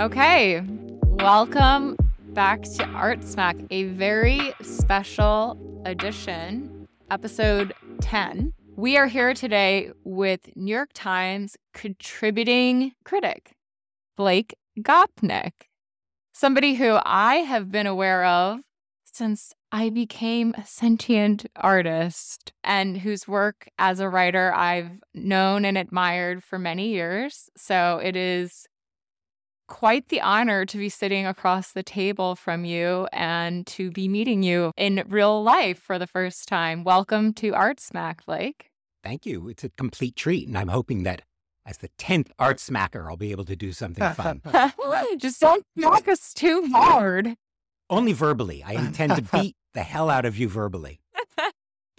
Okay, welcome back to Art Smack, a very special edition, episode 10. We are here today with New York Times contributing critic, Blake Gopnik, somebody who I have been aware of since I became a sentient artist and whose work as a writer I've known and admired for many years. So it is quite the honor to be sitting across the table from you and to be meeting you in real life for the first time. Welcome to Art Smack, Blake. Thank you. It's a complete treat. And I'm hoping that as the 10th Art Smacker, I'll be able to do something fun. Just don't knock us too hard. Only verbally. I intend to beat the hell out of you verbally.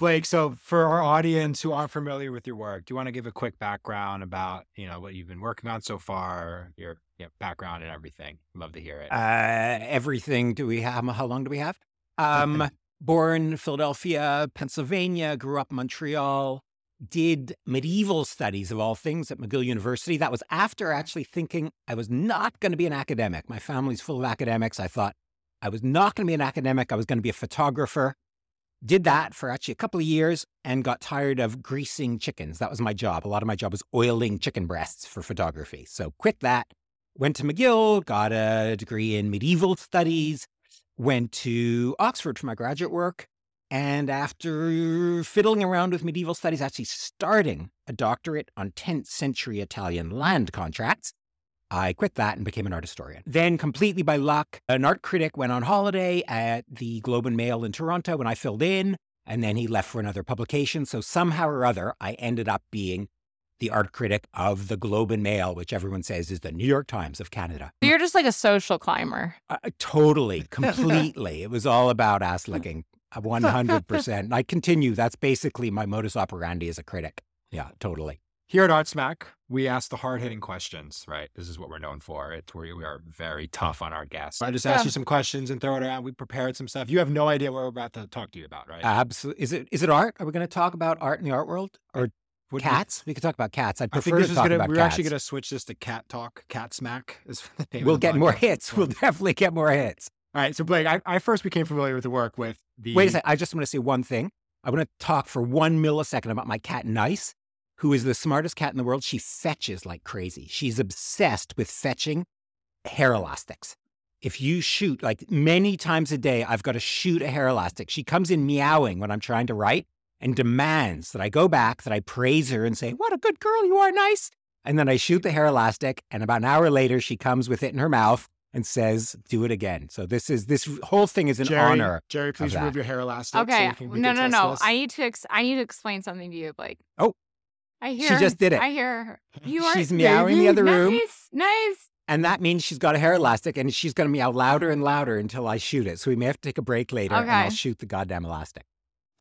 Blake, so for our audience who aren't familiar with your work, do you want to give a quick background about, you know, what you've been working on so far, your you know, background and everything? Love to hear it. Uh, everything do we have? How long do we have? Um, born Philadelphia, Pennsylvania, grew up Montreal, did medieval studies of all things at McGill University. That was after actually thinking I was not going to be an academic. My family's full of academics. I thought I was not going to be an academic. I was going to be a photographer. Did that for actually a couple of years and got tired of greasing chickens. That was my job. A lot of my job was oiling chicken breasts for photography. So quit that. Went to McGill, got a degree in medieval studies, went to Oxford for my graduate work. And after fiddling around with medieval studies, actually starting a doctorate on 10th century Italian land contracts, I quit that and became an art historian. Then, completely by luck, an art critic went on holiday at the Globe and Mail in Toronto when I filled in, and then he left for another publication. So, somehow or other, I ended up being the art critic of the Globe and Mail, which everyone says is the New York Times of Canada. You're just like a social climber. Uh, totally, completely. it was all about ass licking, 100%. I continue. That's basically my modus operandi as a critic. Yeah, totally. Here at Art Smack, we ask the hard hitting questions, right? This is what we're known for. It's where we are very tough on our guests. I just ask Yeah. you some questions and throw it around. We prepared some stuff. You have no idea what we're about to talk to you about, right? Absolutely. Is it is it art? Are we going to talk about art in the art world or Would- cats? We could talk about cats. I'd I prefer think this to is talk gonna. about We're cats. actually gonna switch this to cat talk. Cat smack is the name. We'll of the get more hits. We'll definitely get more hits. All right. So Blake, I, I first became familiar with the work with the. Wait a second. I just want to say one thing. I want to talk for one millisecond about my cat Nice, who is the smartest cat in the world. She fetches like crazy. She's obsessed with fetching hair elastics. If you shoot like many times a day, I've got to shoot a hair elastic. She comes in meowing when I'm trying to write and demands that I go back, that I praise her and say, What a good girl you are, nice. And then I shoot the hair elastic. And about an hour later, she comes with it in her mouth and says, Do it again. So this is this whole thing is an Jerry, honor. Jerry, please remove your hair elastic. so Okay. we can- we no, no, no. this. I need to ex- I need to explain something to you, Blake. Oh. I hear. She just did it. I hear her. You are She's meowing in the other room. Nice, nice. And that means she's got a hair elastic and she's going to meow louder and louder until I shoot it. So we may have to take a break later and I'll shoot the goddamn elastic.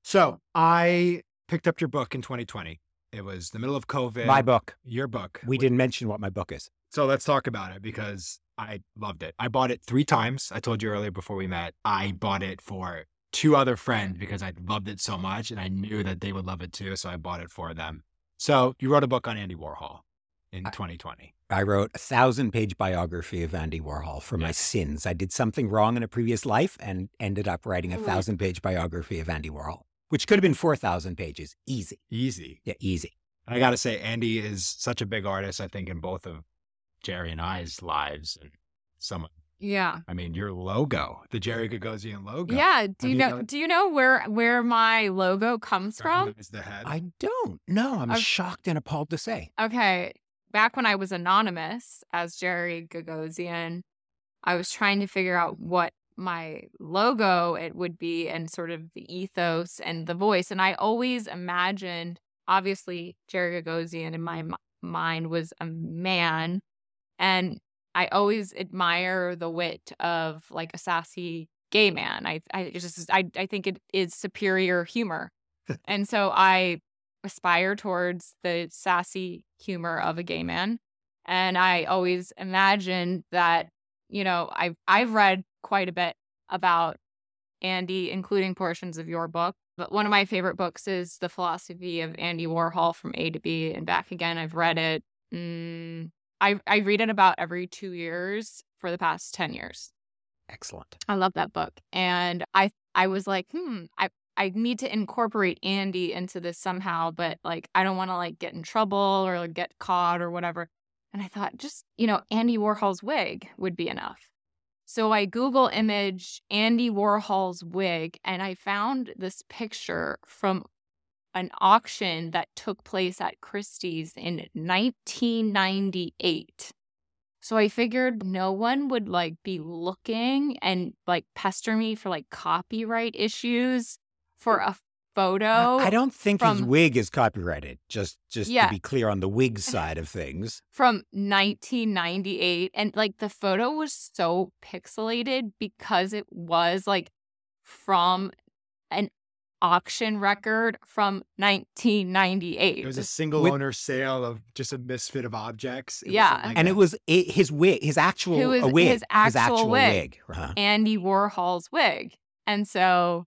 So I picked up your book in 2020. It was the middle of COVID. My book. Your book. We didn't mention what my book is. So let's talk about it because I loved it. I bought it three times. I told you earlier before we met. I bought it for two other friends because I loved it so much and I knew that they would love it too. So I bought it for them. So you wrote a book on Andy Warhol in I- 2020. I wrote a thousand page biography of Andy Warhol for my sins. I did something wrong in a previous life and ended up writing a Mhm. thousand page biography of Andy Warhol, which could have been 4,000 pages. Easy. Easy. Yeah, easy. And I got to say, Andy is such a big artist, I think, in both of Jerry and I's lives. And some, Yeah. I mean, your logo, the Jerry Gogosian logo. Yeah. Do you you know know- do you know where where my logo comes from? Recognize the head. I don't know. I'm I've- shocked and appalled to say. Okay. Back when I was anonymous as Jerry Gogosian, I was trying to figure out what my logo it would be and sort of the ethos and the voice. And I always imagined, obviously, Jerry Gogosian in my m- mind was a man. And I always admire the wit of like a sassy gay man. I I just I I think it is superior humor. and so I aspire towards the sassy humor of a gay man. And I always imagined that, you know, I've I've read quite a bit about Andy, including portions of your book. But one of my favorite books is The Philosophy of Andy Warhol from A to B and Back Again. I've read it. Mm, I I read it about every two years for the past 10 years. Excellent. I love that book. And I I was like, hmm, I I need to incorporate Andy into this somehow, but like I don't want to like get in trouble or like, get caught or whatever. And I thought just, you know, Andy Warhol's wig would be enough. So I Google image Andy Warhol's wig and I found this picture from an auction that took place at Christie's in 1998. So I figured no one would like be looking and like pester me for like copyright issues for a photo. I don't think his wig is copyrighted. Just just Yeah. to be clear on the wig side of things. from 1998 and like the photo was so pixelated because it was like from an auction record from 1998 It was a single With- owner sale of just a misfit of objects. It Yeah. like And a- it was it, his wig, his actual It was a wig, his actual wig. Uh-huh. Andy Warhol's wig and so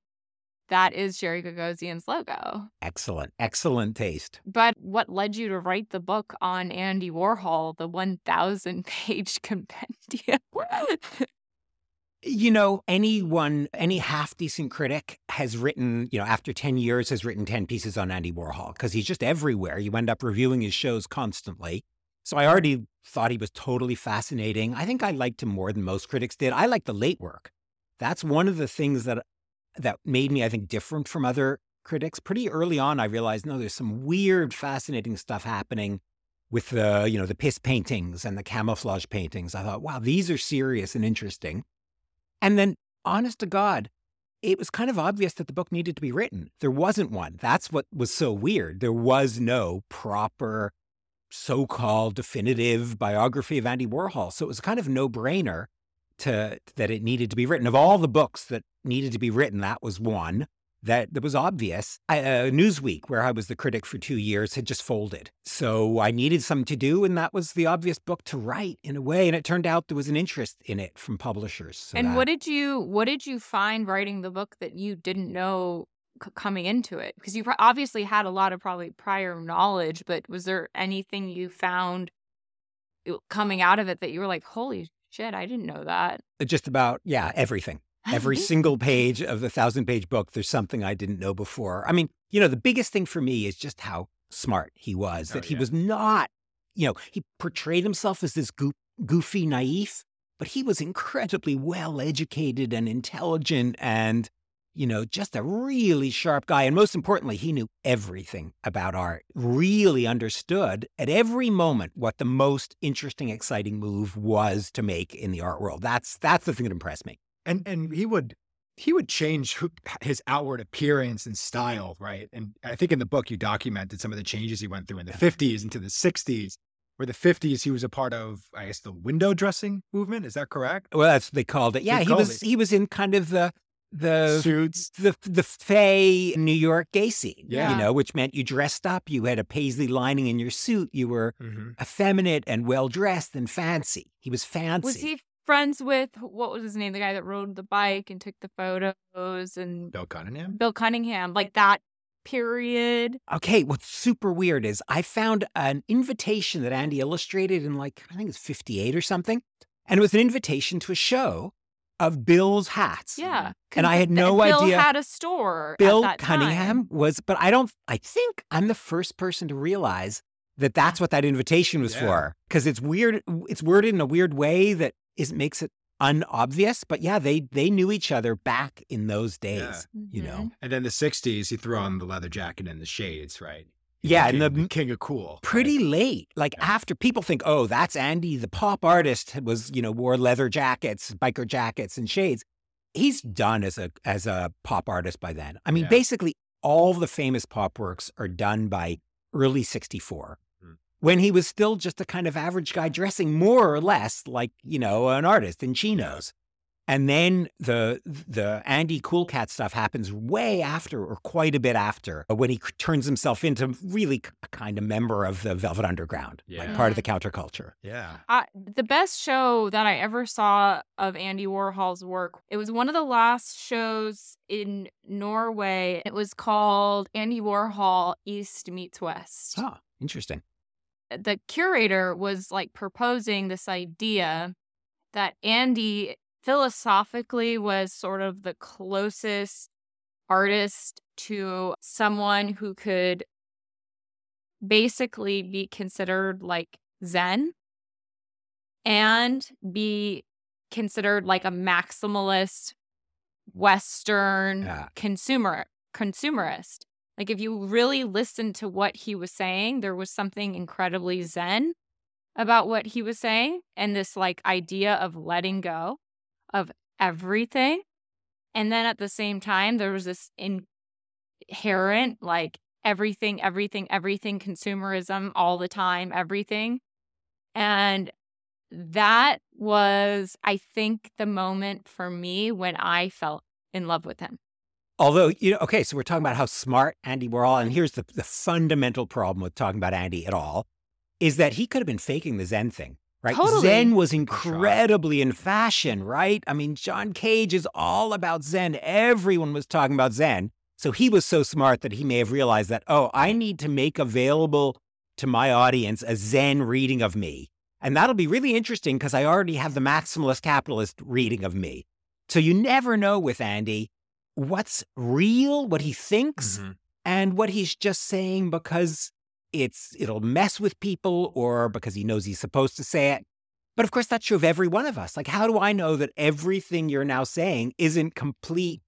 that is Jerry Gogosian's logo Excellent, excellent taste. but what led you to write the book on Andy Warhol the 1000 page compendium You know, anyone, any half decent critic has written, you know, after 10 years, has written 10 pieces on Andy Warhol because he's just everywhere. You end up reviewing his shows constantly. So I already thought he was totally fascinating. I think I liked him more than most critics did. I like the late work. That's one of the things that that made me, I think, different from other critics. Pretty early on, I realized, no, there's some weird, fascinating stuff happening with the, you know, the piss paintings and the camouflage paintings. I thought, wow, these are serious and interesting. And then, honest to God, it was kind of obvious that the book needed to be written. There wasn't one. That's what was so weird. There was no proper so called definitive biography of Andy Warhol. So it was kind of no brainer to that it needed to be written. Of all the books that needed to be written, that was one that that was obvious. I, uh, Newsweek, where I was the critic for two years, had just folded. So I needed something to do, and that was the obvious book to write in a way. And it turned out there was an interest in it from publishers. So and that- what did you what did you find writing the book that you didn't know c- coming into it because you pro- obviously had a lot of probably prior knowledge but was there anything you found uh, coming out of it that you were like holy shit i didn't know that just about yeah everything every single page of the thousand page book there's something i didn't know before. I mean you know the biggest thing for me is just how smart he was Oh, that he yeah. was not you know he portrayed himself as this goo- goofy naive, but he was incredibly well educated and intelligent and you know just a really sharp guy. And most importantly he knew everything about art really understood at every moment what the most interesting exciting move was to make in the art world. That's that's the thing that impressed me and and he would he would change his outward appearance and style, right? And I think in the book you documented some of the changes he went through in the 50s into the 60s. Where the 50s he was a part of, I guess, the window dressing movement. Is that correct? Well, that's what they called it. Yeah, he was it. he was in kind of the the Suits. the the fey New York gay scene. Yeah. You know, which meant you dressed up, you had a paisley lining in your suit, you were Mm-hmm. effeminate and well dressed and fancy. He was fancy. was he friends with what was his name the guy that rode the bike and took the photos and Bill Cunningham. bill cunningham like that period Okay, what's super weird is I found an invitation that Andy illustrated in like I think it's 58 or something. And it was an invitation to a show of Bill's hats. yeah And I had Th- no bill idea- had a store at Bill that time. Cunningham was, but I don't, I think I'm the first person to realize that that's what that invitation was Yeah. for. Cause it's weird. It's worded in a weird way that is, makes it unobvious. But yeah, they, they knew each other back in those days, you Mhm. know? And then the 60s, he threw on the leather jacket and the shades, right? He Yeah, and the- the king of cool. Pretty right? late. Like Yeah. after people think, oh, that's Andy, the pop artist was, you know, wore leather jackets, biker jackets and shades. He's done as a as a pop artist by then. I mean, Yeah. basically all the famous pop works are done by early 64. When he was still just a kind of average guy dressing more or less like, you know, an artist in chinos. And then the the Andy Cool Cat stuff happens way after, or quite a bit after, uh, when he turns himself into really a kind of member of the Velvet Underground, like part of the counterculture. Yeah. I, the best show that I ever saw of Andy Warhol's work, it was one of the last shows in Norway. It was called Andy Warhol East Meets West. Oh, interesting. The curator was like proposing this idea that Andy philosophically was sort of the closest artist to someone who could basically be considered like Zen and be considered like a maximalist Western Yeah. consumer consumerist. Like if you really listened to what he was saying, there was something incredibly zen about what he was saying and this like idea of letting go of everything. And then at the same time, there was this inherent like everything, everything, everything consumerism all the time, everything. And that was, I think, the moment for me when I fell in love with him. Although, you know, okay, so we're talking about how smart Andy Warhol, and here's the, the fundamental problem with talking about Andy at all, is that he could have been faking the Zen thing, right? Totally. Zen was incredibly in fashion, right? I mean, John Cage is all about Zen. Everyone was talking about Zen. So he was so smart that he may have realized that, oh, I need to make available to my audience a Zen reading of me. And that'll be really interesting because I already have the maximalist capitalist reading of me. So you never know with Andy what's real, what he thinks, Mhm. and what he's just saying because it's it'll mess with people or because he knows he's supposed to say it. But of course, that's true of every one of us. Like, how do I know that everything you're now saying isn't complete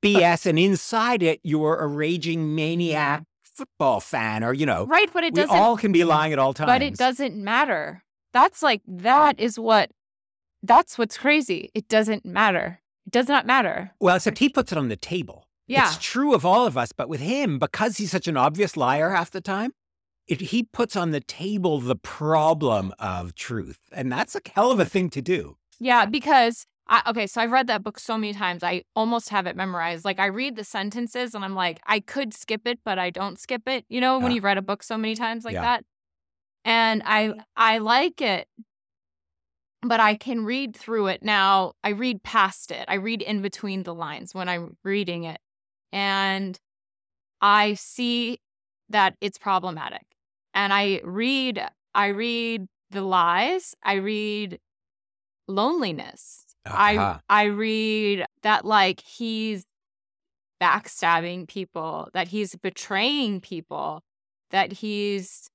BS and inside it you're a raging maniac football fan or, you know, Right, but it doesn't all can be lying at all times. but it doesn't matter. That's like that is what that's what's crazy. It doesn't matter. It does not matter. Well, except he puts it on the table. Yeah. It's true of all of us, but with him, because he's such an obvious liar half the time, it, he puts on the table the problem of truth. And that's a hell of a thing to do. Yeah, because I, okay, so I've read that book so many times. I almost have it memorized. Like I read the sentences and I'm like, I could skip it, but I don't skip it. You know, when Yeah. you've read a book so many times like Yeah. that. And I I like it, but I can read through it now. I read past it. I read in between the lines when I'm reading it. And I see that it's problematic. And I read I read the lies. I read loneliness. Uh-huh. I I read that like he's backstabbing people, that he's betraying people, that he's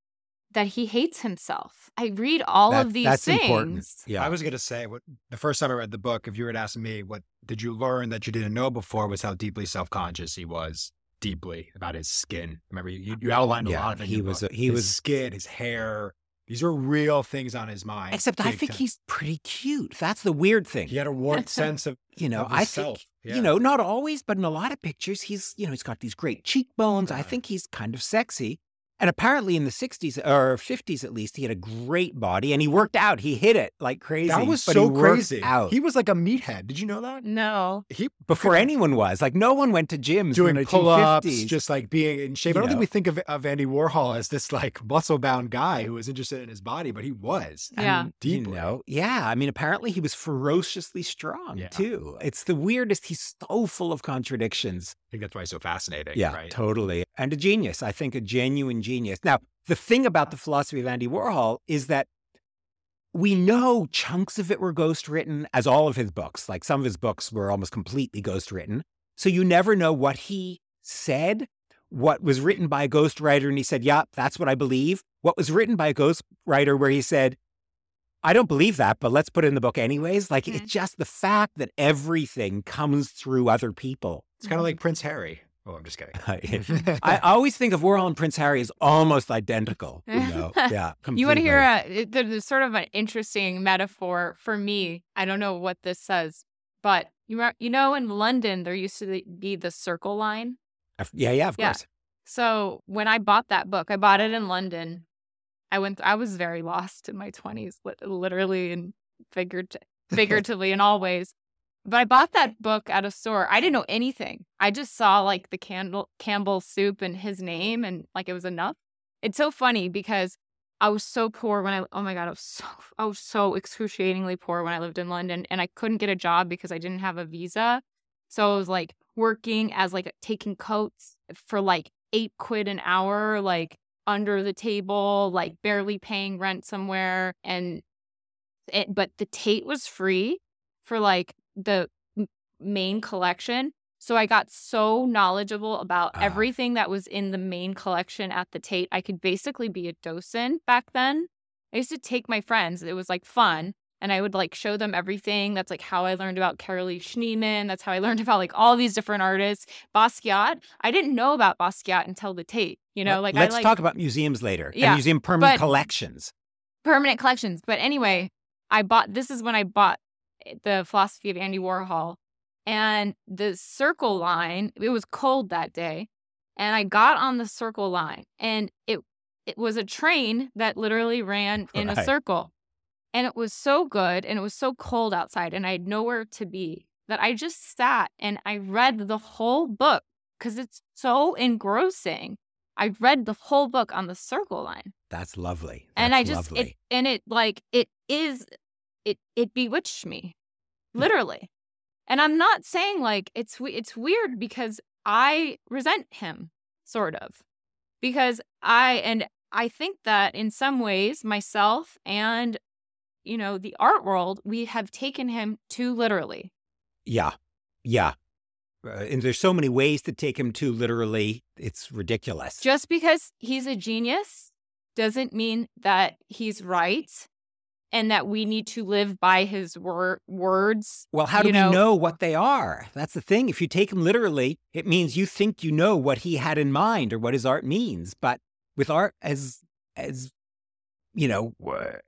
that he hates himself. I read all That- of these that's things. important. Yeah. I was gonna say what the first time I read the book, if you had asked me what did you learn that you didn't know before was how deeply self conscious he was deeply about his skin. Remember you, you outlined a Yeah, lot of it. he was book. a- he his was- skin, his hair. These are real things on his mind. Except I think time. he's pretty cute. That's the weird thing. he had a warped sense of You know, of I himself. think, Yeah. you know, not always, but in a lot of pictures, he's, you know, he's got these great cheekbones. I think he's kind of sexy. And apparently in the 60s or 50s at least, he had a great body and he worked out. He hit it like crazy. that was so he crazy. Out He was like a meathead. Did you know that? No. He before anyone was. Like no one went to gyms doing pull ups, just like being in shape. You I don't think we think of, of Andy Warhol as this like muscle bound guy who was interested in his body, but he was. Yeah. And, you Deeply. know, yeah. I mean, apparently he was ferociously strong Yeah. too. It's the weirdest. He's so full of contradictions. I think that's why he's so fascinating. Yeah, Right. totally. And a genius. I think a genuine genius. Now, the thing about the philosophy of Andy Warhol is that we know chunks of it were ghost written, as all of his books. Like some of his books were almost completely ghost written. So you never know what he said, what was written by a ghostwriter, and he said, Yeah, that's what I believe. What was written by a ghostwriter where he said, I don't believe that, but let's put it in the book anyways. Like Mhm. it's just the fact that everything comes through other people. It's kind of like Prince Harry. Oh, I'm just kidding. I, I always think of Warhol and Prince Harry as almost identical. You know, yeah. You want to hear completely. a there's sort of an interesting metaphor for me. I don't know what this says, but you you know in London there used to be the circle line. Yeah, yeah, of Yeah. course. So when I bought that book, I bought it in London. I went. I was very lost in my twenties, literally and figured, figuratively in all ways. But I bought that book at a store. I didn't know anything. I just saw like the Campbell Campbell soup and his name, and like it was enough. It's so funny because I was so poor when I. Oh my god, I was so I was so excruciatingly poor when I lived in London, and I couldn't get a job because I didn't have a visa. So I was like working as like taking coats for like eight quid an hour, like under the table, like barely paying rent somewhere. And it, but the Tate was free for like the main collection. So I got so knowledgeable about Ah. everything that was in the main collection at the Tate. I could basically be a docent back then. I used to take my friends. It was like fun. And I would like show them everything. That's like how I learned about Carolee Schneemann. That's how I learned about like all these different artists. Basquiat. I didn't know about Basquiat until the Tate. You know, like let's I like talk about museums later Yeah, and museum permanent collections. permanent collections. But anyway, I bought this is when I bought eh, the philosophy of Andy Warhol and the circle line. It was cold that day, and I got on the circle line, and it it was a train that literally ran in a circle, and it was so good, and it was so cold outside, and I had nowhere to be that I just sat and I read the whole book because it's so engrossing. I read the whole book on the circle line That's lovely. That's and I just lovely. it and it like it is it it bewitched me, literally. And I'm not saying like it's we- it's weird because I resent him, sort of, because I and I think that in some ways myself and you know the art world we have taken him too literally. Yeah. Yeah. Uh, and there's so many ways to take him too literally. It's ridiculous. Just because he's a genius doesn't mean that he's right and that we need to live by his wor- words well, how do you we know- know what they are? That's the thing. If you take him literally, it means you think you know what he had in mind or what his art means. But with art as as you know,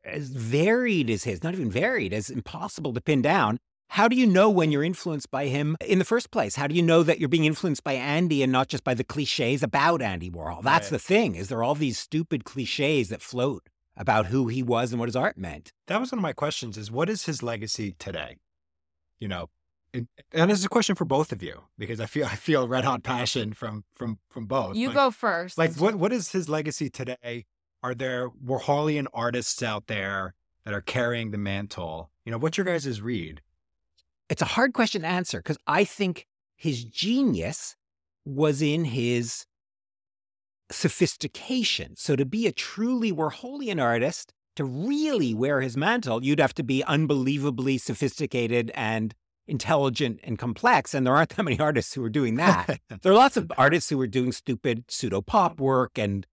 as varied as his, not even varied, as impossible to pin down, how do you know when you're influenced by him in the first place? How do you know that you're being influenced by Andy and not just by the cliches about Andy Warhol? That's Right. the thing. Is there all these stupid cliches that float about who he was and what his art meant? That was one of my questions is what is his legacy today? You know, and, and this is a question for both of you because I feel I feel red hot passion from from from both. You Like- go first. Like what what is his legacy today? Are there Warholian artists out there that are carrying the mantle? You know, what's your guys' read? It's a hard question to answer because I think his genius was in his sophistication. So to be a truly Warholian artist, to really wear his mantle, you'd have to be unbelievably sophisticated and intelligent and complex. And there aren't that many artists who are doing that. there are lots of artists who are doing stupid pseudo pop mm-hmm. work and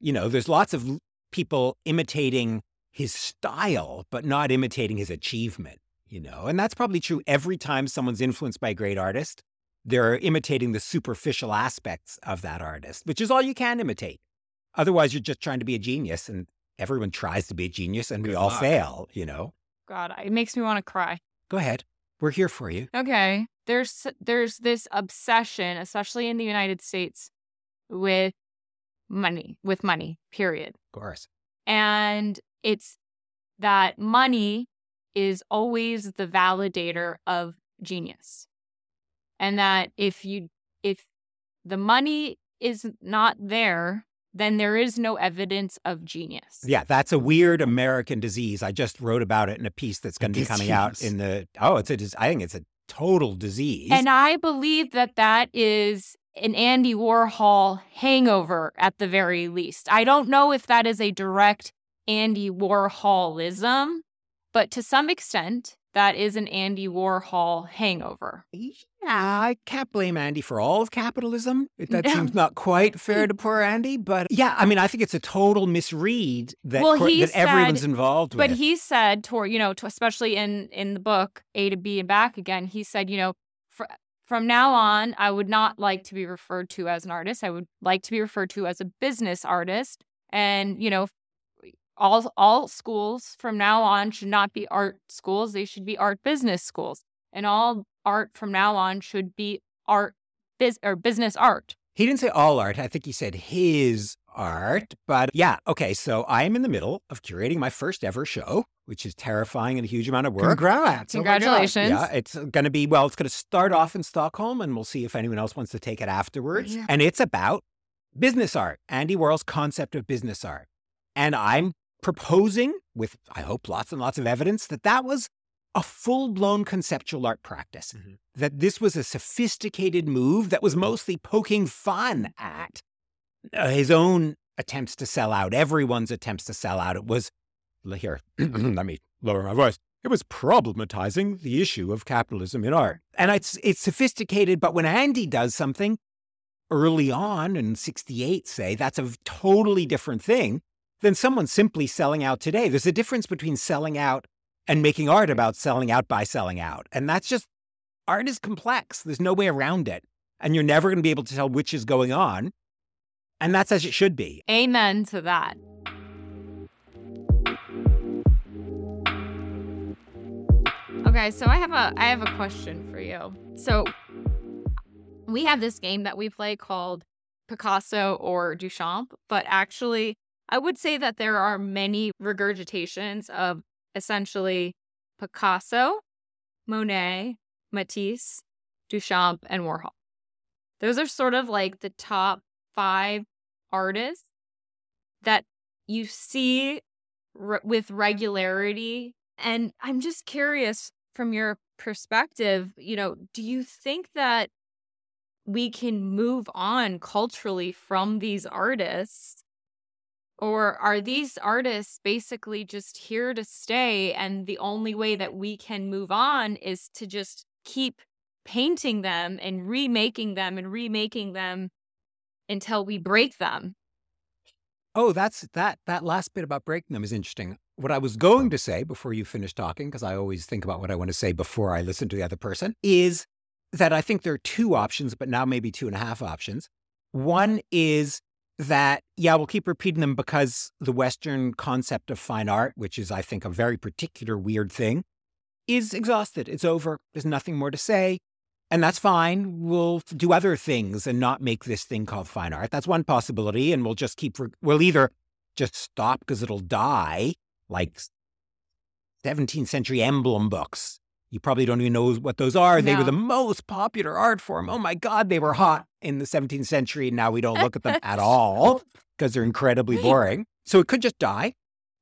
you know there's lots of people imitating his style but not imitating his achievement you know and that's probably true every time someone's influenced by a great artist they're imitating the superficial aspects of that artist which is all you can imitate otherwise you're just trying to be a genius and everyone tries to be a genius and we all luck. fail you know God, it makes me want to cry. go ahead we're here for you Okay. There's there's this obsession, especially in the United States, with money, with money, period. of course And it's that money is always the validator of genius. And that if you if the money is not there, then there is no evidence of genius. yeah that's a weird american disease i just wrote about it in a piece that's going to be coming out in the oh it's a I think it's a total disease And I believe that that is an Andy Warhol hangover at the very least. I don't know if that is a direct Andy Warholism, but to some extent, that is an Andy Warhol hangover. Yeah, I can't blame Andy for all of capitalism. That seems not quite fair to poor Andy, but yeah, I mean, I think it's a total misread that Well, cor- that everyone's said- involved But with. But he said, toward you know, especially in in the book A to B and back again, he said, you know, fr- from now on, I would not like to be referred to as an artist. I would like to be referred to as a business artist. And you know, all all schools from now on should not be art schools; they should be art business schools. And all art from now on should be art biz or business art. He didn't say all art. I think he said his art. But yeah, okay. So I am in the middle of curating my first ever show, which is terrifying and a huge amount of work. Congrats. Oh. Congratulations. Yeah, it's going to be, well, it's going to start off in Stockholm and we'll see if anyone else wants to take it oh, afterwards. Yeah. And it's about business art, Andy Warhol's concept of business art. And I'm proposing, with I hope lots and lots of evidence, that that was a full blown conceptual art practice. Mhm. That this was a sophisticated move that was mostly poking fun at uh, his own attempts to sell out, everyone's attempts to sell out. It was, here, let me lower my voice. It was problematizing the issue of capitalism in art. And it's it's sophisticated, but when Andy does something early on in 68, say, that's a totally different thing than someone simply selling out today. There's a difference between selling out and making art about selling out by selling out. And that's just art is complex. There's no way around it. And you're never going to be able to tell which is going on. And that's as it should be. Amen to that. Okay, so I have a I have a question for you. So we have this game that we play called Picasso or Duchamp, but actually I would say that there are many regurgitations of essentially Picasso, Monet, Matisse, Duchamp, and Warhol. Those are sort of like the top five artists that you see re- with regularity. And I'm just curious from your perspective, you know, do you think that we can move on culturally from these artists? Or are these artists basically just here to stay? And the only way that we can move on is to just keep painting them and remaking them and remaking them until we break them. Oh, that's that that last bit about breaking them is interesting. What I was going to say before you finish talking, because I always think about what I want to say before I listen to the other person, is that I think there are two options, but now maybe two and a half options. One is that, yeah, we'll keep repeating them because the Western concept of fine art, which is, I think, a very particular weird thing, is exhausted. It's over. There's nothing more to say. And that's fine. We'll do other things and not make this thing called fine art. That's one possibility. And we'll just keep, we'll either just stop because it'll die, like 17th century emblem books. You probably don't even know what those are. They were the most popular art form. Oh my God, they were hot in the 17th century. Now we don't look at them at all because they're incredibly boring. So it could just die.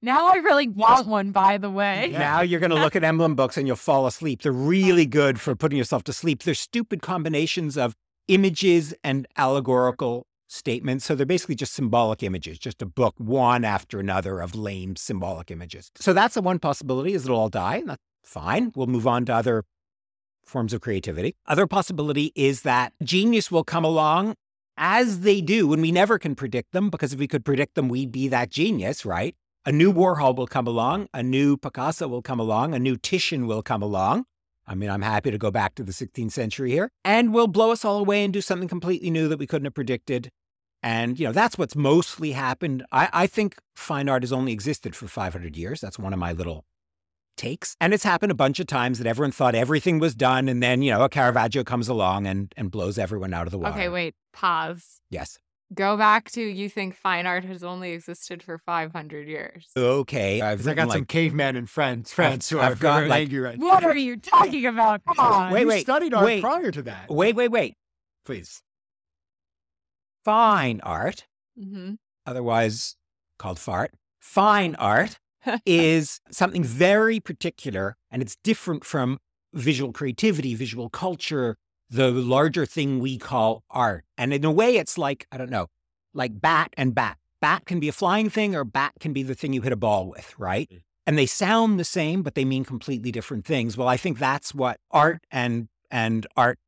Now I really want one, by the way. Yeah. Now you're going to look at emblem books and you'll fall asleep. They're really good for putting yourself to sleep. They're stupid combinations of images and allegorical statements. So they're basically just symbolic images, just a book one after another of lame symbolic images. So that's the one possibility is it'll all die. And That's fine. We'll move on to other forms of creativity. Other possibility is that genius will come along as they do, and we never can predict them because if we could predict them, we'd be that genius, right? A new Warhol will come along, a new Picasso will come along, a new Titian will come along. I mean, I'm happy to go back to the 16th century here, and will blow us all away and do something completely new that we couldn't have predicted. And, you know, that's what's mostly happened. I, I think fine art has only existed for 500 years. That's one of my little takes. And it's happened a bunch of times that everyone thought everything was done. And then, you know, a Caravaggio comes along and, and blows everyone out of the water. Okay, wait, pause. Yes. Go back to you think fine art has only existed for 500 years. Okay. I've I got written, some like, cavemen and friends, friends who I've are got, very like- angry right What are you talking about? Come on. Wait, You studied art wait. prior to that. wait, wait, wait. Please. Fine art, hmm otherwise called fart, fine art is something very particular and it's different from visual creativity, visual culture, the larger thing we call art. And in a way, it's like, I don't know, like bat and bat. Bat can be a flying thing or bat can be the thing you hit a ball with, right? Mm. And they sound the same, but they mean completely different things. Well, I think that's what art and and art,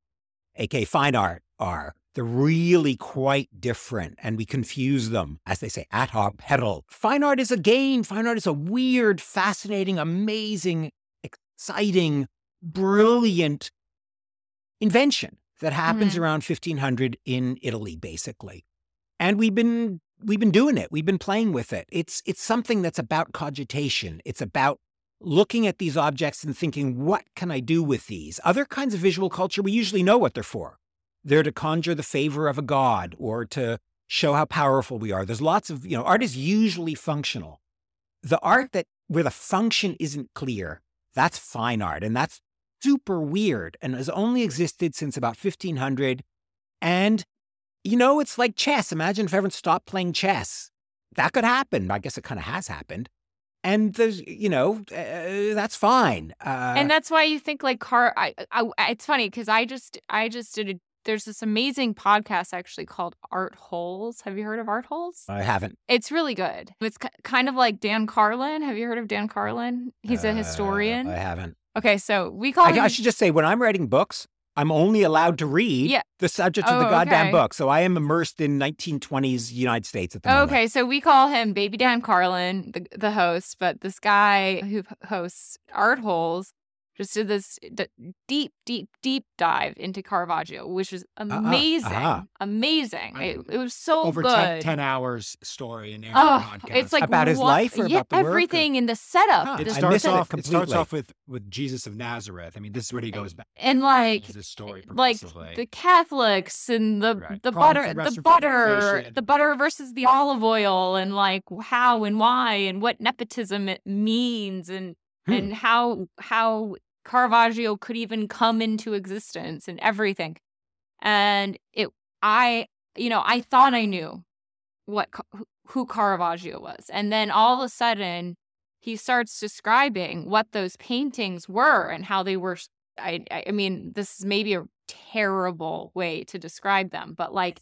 aka fine art, are. They're really quite different, and we confuse them, as they say, at our pedal. Fine art is a game. Fine art is a weird, fascinating, amazing, exciting, brilliant invention that happens Mhm. around 1500 in Italy, basically. And we've been we've been doing it. We've been playing with it. It's it's something that's about cogitation. It's about looking at these objects and thinking, what can I do with these? Other kinds of visual culture, we usually know what they're for. They're to conjure the favor of a god or to show how powerful we are. There's lots of, you know, art is usually functional. The art that where the function isn't clear, that's fine art. And that's super weird and has only existed since about 1500. And, you know, it's like chess. Imagine if everyone stopped playing chess. That could happen. I guess it kind of has happened. And there's, you know, uh, that's fine. Uh, and that's why you think like car I, I it's funny because i just i just did a there's this amazing podcast actually called Art Holes. Have you heard of Art Holes? I haven't. It's really good. It's k- kind of like Dan Carlin. Have you heard of Dan Carlin? He's a Uh, historian. I haven't. okay, so we call I, him. I should just say when I'm writing books, I'm only allowed to read Yeah. the subject of the Oh, goddamn okay. book. So I am immersed in 1920s United States at the moment. Okay, so we call him Baby Dan Carlin, the, the host, but this guy who hosts Art Holes just did this d- deep, deep, deep dive into Caravaggio, which is amazing. uh-huh. Amazing. It, it was so Over good. 10, 10 hours story in every Oh, podcast. it's like About his life or yeah, about the work or- everything in the setup. Huh, it I starts missed it off. It starts off with with Jesus of Nazareth. I mean, this is where he goes back. and like to this story like the Catholics and the Right. the Problems butter with the butter the butter versus the olive oil and like how and why and what nepotism it means and Hmm. and how how Caravaggio could even come into existence and everything. And it I you know, I thought I knew what who- Caravaggio was. And then all of a sudden he starts describing what those paintings were and how they were I I mean, this is maybe a terrible way to describe them, but like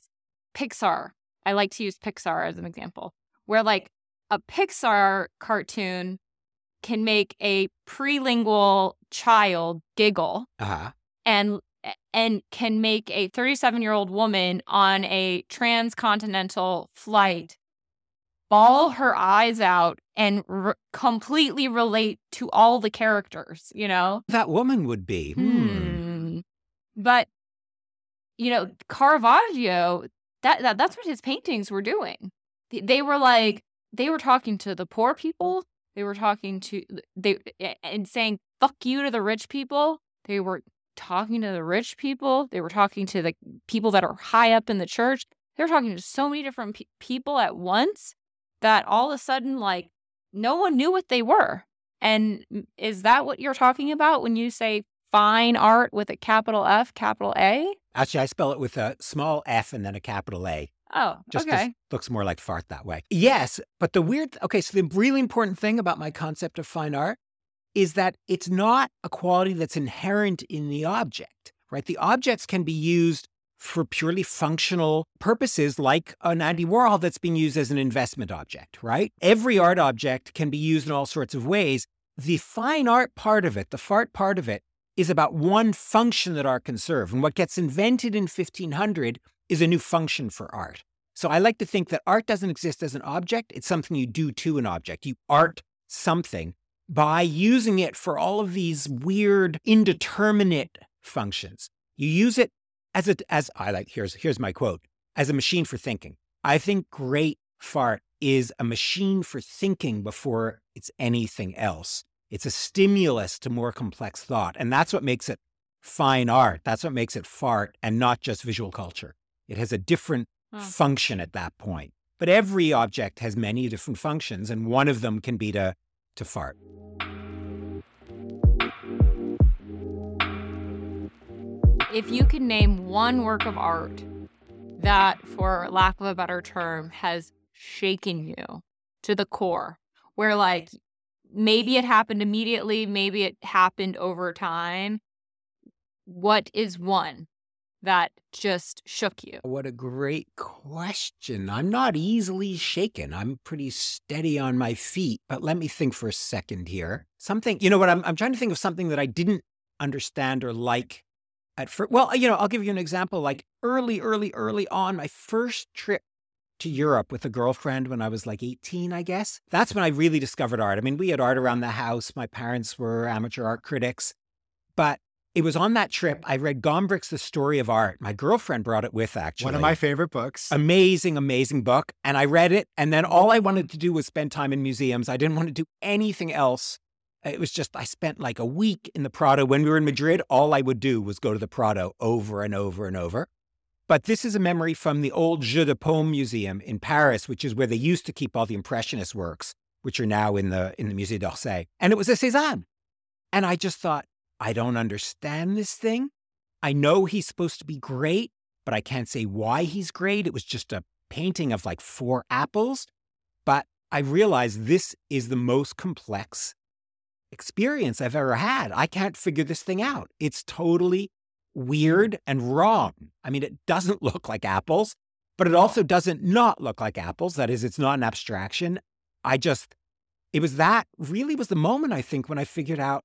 Pixar. I like to use Pixar as an example, where like a Pixar cartoon can make a prelingual child giggle Uh-huh. and and can make a 37 year old woman on a transcontinental flight bawl her eyes out and r- completely relate to all the characters you know That woman would be. Hmm. Hmm. But you know, Caravaggio, that, that that's what his paintings were doing. They were like they were talking to the poor people. They were talking to they and saying "fuck you" to the rich people. They were talking to the rich people. They were talking to the people that are high up in the church. They were talking to so many different pe- people at once that all of a sudden, like, no one knew what they were. And is that what you're talking about when you say fine art with a capital F, capital A? Actually, I spell it with a small f and then a capital A. Oh, Just okay. looks more like fart that way. Yes, but the weird, okay, so the really important thing about my concept of fine art is that it's not a quality that's inherent in the object, right? The objects can be used for purely functional purposes, like an Andy Warhol that's being used as an investment object, right? Every art object can be used in all sorts of ways. The fine art part of it, the fart part of it, is about one function that art can serve. And what gets invented in 1500 is a new function for art. So I like to think that art doesn't exist as an object, it's something you do to an object. You art something by using it for all of these weird, indeterminate functions. You use it as a as I like here's here's my quote, as a machine for thinking. I think great fart is a machine for thinking before it's anything else. It's a stimulus to more complex thought. And that's what makes it fine art. That's what makes it fart and not just visual culture. It has a different Oh. function at that point. But every object has many different functions, and one of them can be to, to fart. If you could name one work of art that, for lack of a better term, has shaken you to the core, where like maybe it happened immediately, maybe it happened over time, what is one that just shook you? What a great question. I'm not easily shaken. I'm pretty steady on my feet, but let me think for a second here. Something, you know what? I'm, I'm trying to think of something that I didn't understand or like at first. Well, uh, you know, I'll give you an example. Like early, early, early on, my first trip to Europe with a girlfriend when I was like 18, I guess. That's when I really discovered art. I mean, we had art around the house. My parents were amateur art critics. But it was on that trip I read Gombrich's The Story of Art. My girlfriend brought it with, actually. One of my favorite books. Amazing, amazing book. And I read it. And then all I wanted to do was spend time in museums. I didn't want to do anything else. It was just, I spent like a week in the Prado. When we were in Madrid, all I would do was go to the Prado over and over and over. But this is a memory from the old Jeu de Paume Museum in Paris, which is where they used to keep all the Impressionist works, which are now in the, in the Musée d'Orsay. And it was a Cézanne. And I just thought, I don't understand this thing. I know he's supposed to be great, but I can't say why he's great. It was just a painting of like four apples. But I realized this is the most complex experience I've ever had. I can't figure this thing out. It's totally weird and wrong. I mean, it doesn't look like apples, but it also doesn't not look like apples. That is, it's not an abstraction. I just, it was that really was the moment I think when I figured out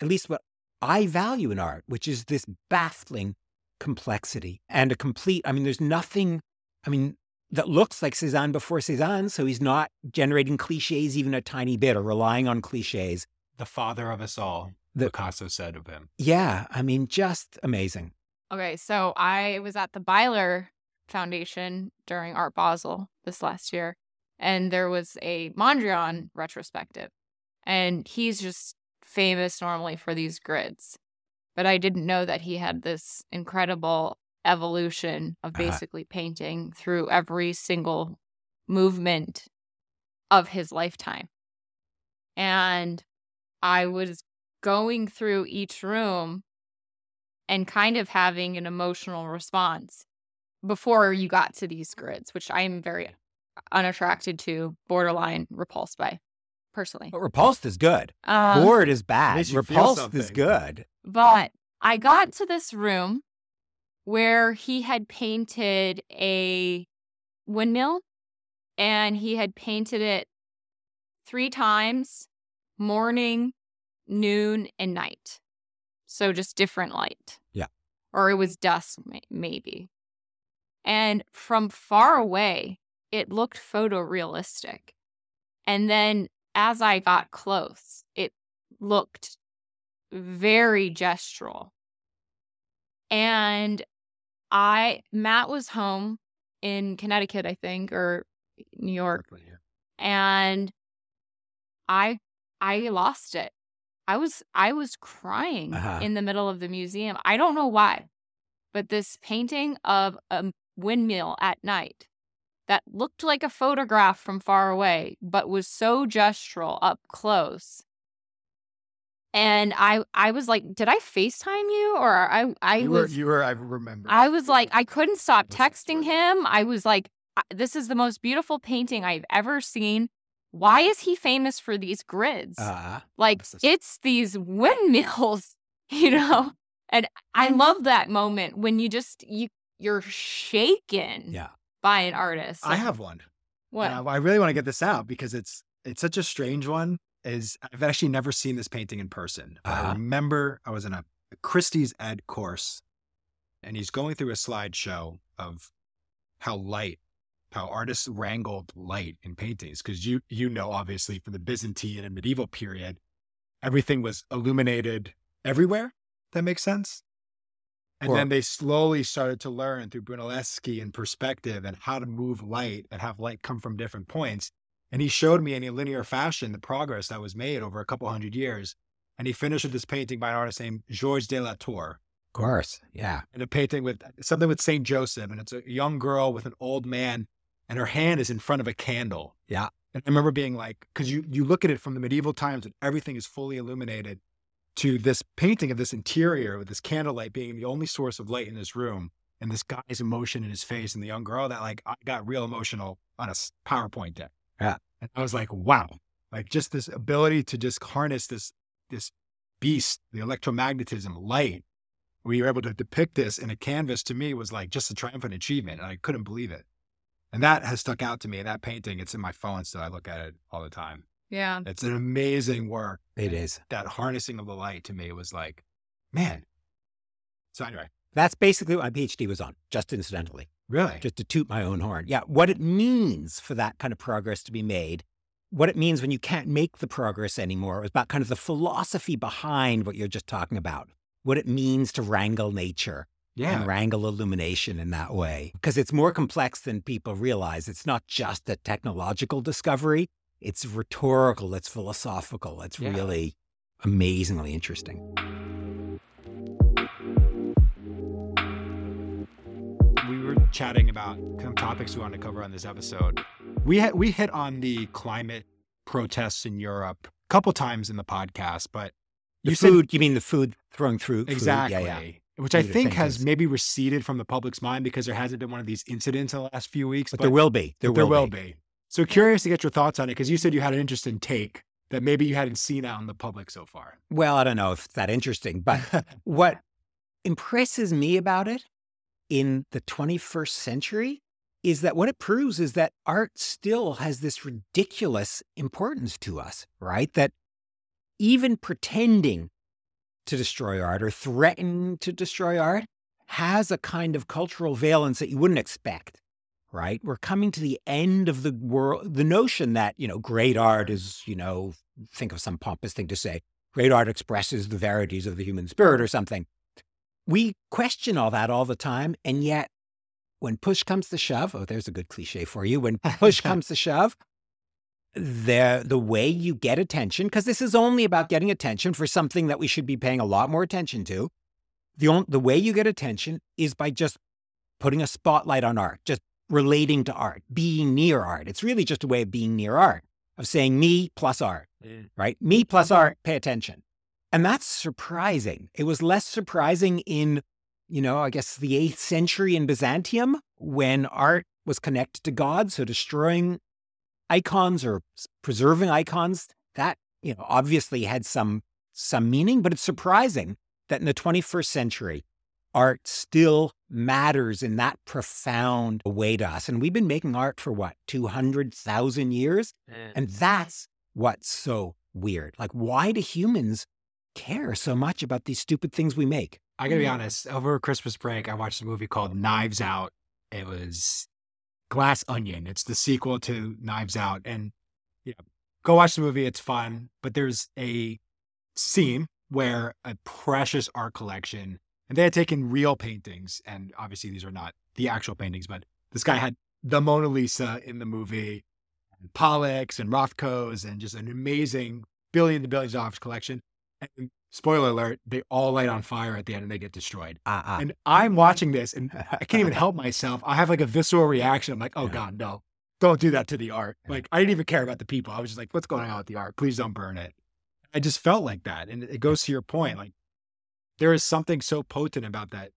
at least what I value in art, which is this baffling complexity and a complete, I mean, there's nothing, I mean, that looks like Cezanne before Cezanne. So he's not generating cliches even a tiny bit or relying on cliches. The father of us all, The- Picasso said of him. Yeah. I mean, just amazing. Okay, so I was at the Beyeler Foundation during Art Basel this last year, and there was a Mondrian retrospective. And he's just famous normally for these grids. But I didn't know that he had this incredible evolution of Uh-huh. basically painting through every single movement of his lifetime. And I was going through each room and kind of having an emotional response before you got to these grids, which I am very unattracted to, borderline repulsed by personally. But repulsed is good. Um, Bored is bad. makes you feel Repulsed is good. but I got to this room where he had painted a windmill and he had painted it three times morning, noon, and night. So just different light. Yeah. Or it was dusk, maybe. And from far away, it looked photorealistic. And then as I got close, it looked very gestural. And I, Matt was home in Connecticut, I think, or New York, and I, I lost it. I was, I was crying Uh-huh. in the middle of the museum. I don't know why, but this painting of a windmill at night that looked like a photograph from far away, but was so gestural up close. And I I was like, did I FaceTime you? Or I I you were, was you were, I remember. I was like, I couldn't stop texting him. I was like, this is the most beautiful painting I've ever seen. Why is he famous for these grids? Uh, like it's these windmills, you know? And I love that moment when you just you you're shaken yeah. By an artist. I have one. what? And I, I really want to get this out because it's it's such a strange one. Is I've actually never seen this painting in person. I Uh-huh. remember I was in a Christie's Ed course, and he's going through a slideshow of how light, how artists wrangled light in paintings. Because you you know obviously from the Byzantine and medieval period, everything was illuminated everywhere. That makes sense. And Or- then they slowly started to learn through Brunelleschi and perspective and how to move light and have light come from different points. And he showed me in a linear fashion the progress that was made over a couple hundred years. And he finished with this painting by an artist named Georges de la Tour. Of course. Yeah. And a painting with something with Saint Joseph. And it's a young girl with an old man, and her hand is in front of a candle. Yeah. And I remember being like, because you you look at it from the medieval times and everything is fully illuminated, to this painting of this interior with this candlelight being the only source of light in this room, and this guy's emotion in his face and the young girl that like I got real emotional on a PowerPoint deck. Yeah. And I was like, wow, like just this ability to just harness this this beast, the electromagnetism, light. We were able to depict this in a canvas to me was like just a triumphant achievement. And I couldn't believe it. And that has stuck out to me. That painting, it's in my phone so I look at it all the time. Yeah. It's an amazing work. It is. That harnessing of the light to me was like, man. So anyway, That's basically what my PhD was on, just incidentally, really? just to toot my own horn. Yeah. What it means for that kind of progress to be made, what it means when you can't make the progress anymore, is about kind of the philosophy behind what you're just talking about, what it means to wrangle nature yeah. and wrangle illumination in that way. Because it's more complex than people realize. It's not just a technological discovery, it's rhetorical, it's philosophical, it's Yeah. really amazingly interesting. we were chatting about some topics we wanted to cover on this episode. We had we hit on the climate protests in Europe a couple times in the podcast, but The you said you mean the food throwing through? food? exactly, Yeah, yeah. which I think has maybe receded from the public's mind because there hasn't been one of these incidents in the last few weeks. But, there will be. There, but there will, will be. So curious to get your thoughts on it because you said you had an interesting take that maybe you hadn't seen out in the public so far. Well, I don't know if it's that interesting, but what impresses me about it in the 21st century is that what it proves is that art still has this ridiculous importance to us, right? That even pretending to destroy art or threaten to destroy art has a kind of cultural valence that you wouldn't expect, right? We're coming to the end of the world. The notion that, you know, great art is, you know, think of some pompous thing to say, great art expresses the verities of the human spirit or something. We question all that all the time. And yet, when push comes to shove, oh, there's a good cliche for you. When push comes to shove, the the way you get attention, because this is only about getting attention for something that we should be paying a lot more attention to. The only, the way you get attention is by just putting a spotlight on art, just relating to art, being near art. It's really just a way of being near art, of saying me plus art, mm. right? Me plus mm-hmm. art, pay attention. And that's surprising. It was less surprising in, you know, I guess the eighth century in Byzantium when art was connected to God. So destroying icons or preserving icons, that, you know, obviously had some some meaning, but it's surprising that in the 21st century, art still matters in that profound way to us. And we've been making art for what, 200,000 years? And that's what's so weird. Like, why do humans care so much about these stupid things we make? I gotta be honest, over Christmas break, I watched a movie called Knives Out. It was Glass Onion. It's the sequel to Knives Out. And yeah, go watch the movie. It's fun. But there's a scene where a precious art collection, and they had taken real paintings, and obviously these are not the actual paintings, but this guy had the Mona Lisa in the movie, and Pollocks and Rothkos, and just an amazing billion to billions of dollars collection. And spoiler alert, they all light on fire at the end and they get destroyed. Uh-uh. And I'm watching this and I can't even help myself. I have like a visceral reaction. I'm like, oh Yeah. God, no, don't do that to the art. Yeah. Like, I didn't even care about the people. I was just like, what's going on with the art? Please don't burn it. I just felt like that. And it goes to your point. Like, there is something so potent about that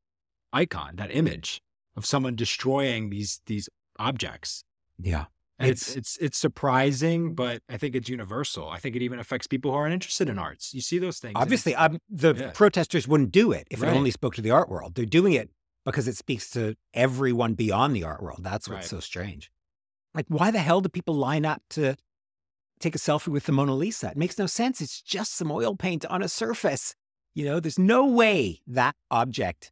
icon, that image of someone destroying these these objects. yeah. And it's it's it's surprising, but I think it's universal. I think it even affects people who aren't interested in arts. You see those things. Obviously, it's- um, the Yeah. protesters wouldn't do it if Right. it only spoke to the art world. They're doing it because it speaks to everyone beyond the art world. That's what's Right. so strange. Like, why the hell do people line up to take a selfie with the Mona Lisa? It makes no sense. It's just some oil paint on a surface. You know, there's no way that object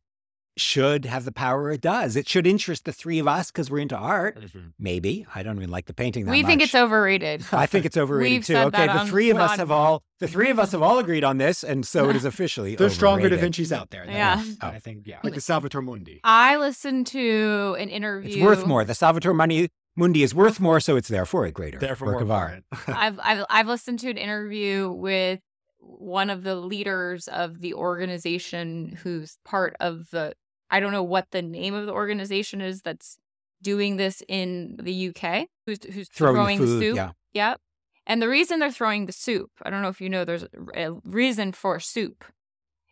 should have the power it does. It should interest the three of us because we're into art. Mm-hmm. Maybe. I don't even like the painting that we much. think it's overrated. I think it's overrated We've too. said Okay, that the on three of us have all the three of us have all agreed on this, and so it is officially. there's stronger Da. Vinci's out there. than Yeah. us. Oh. I think, yeah, like the Salvator Mundi. I listened to an interview. It's worth more. The Salvator Mundi, Mundi is worth more, so it's therefore a greater Therefore, work of more art. I've, I've I've listened to an interview with one of the leaders of the organization who's part of the I don't know what the name of the organization is that's doing this in the UK. Who's who's Throwing, throwing, food, soup? yeah. Yep. And the reason they're throwing the soup, I don't know if you know, there's a reason for soup,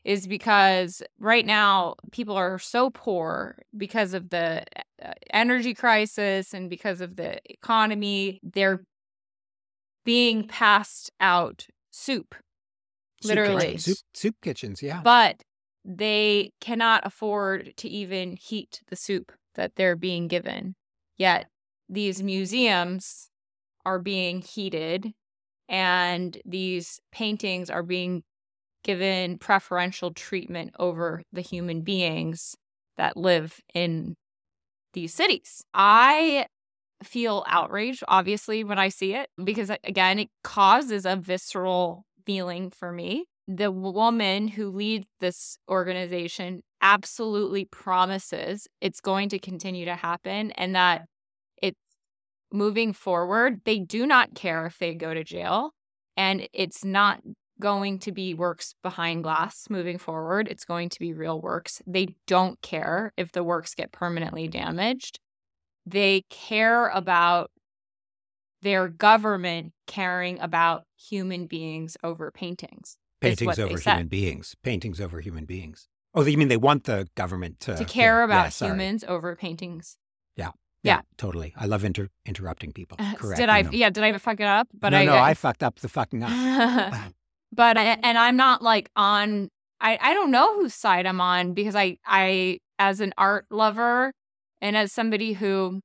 is because right now people are so poor because of the uh, energy crisis and because of the economy. They're being passed out Soup literally. Soup, soup kitchens, yeah. but they cannot afford to even heat the soup that they're being given. Yet these museums are being heated and these paintings are being given preferential treatment over the human beings that live in these cities. I feel outraged, obviously, when I see it, because again, it causes a visceral feeling for me. The woman who leads this organization absolutely promises it's going to continue to happen and that it's moving forward. They do not care if they go to jail, and it's not going to be works behind glass moving forward. It's going to be real works. They don't care if the works get permanently damaged. They care about their government caring about human beings over paintings. Paintings over human beings. Paintings over human beings. Oh, you mean they want the government to To care yeah, about yeah, humans over paintings. Yeah, yeah. totally. I love inter- interrupting people. Correct. did I? Yeah, did I fuck it up? But no, I, no, I fucked up the fucking up. but I, and I'm not like on I, I don't know whose side I'm on because I I as an art lover and as somebody who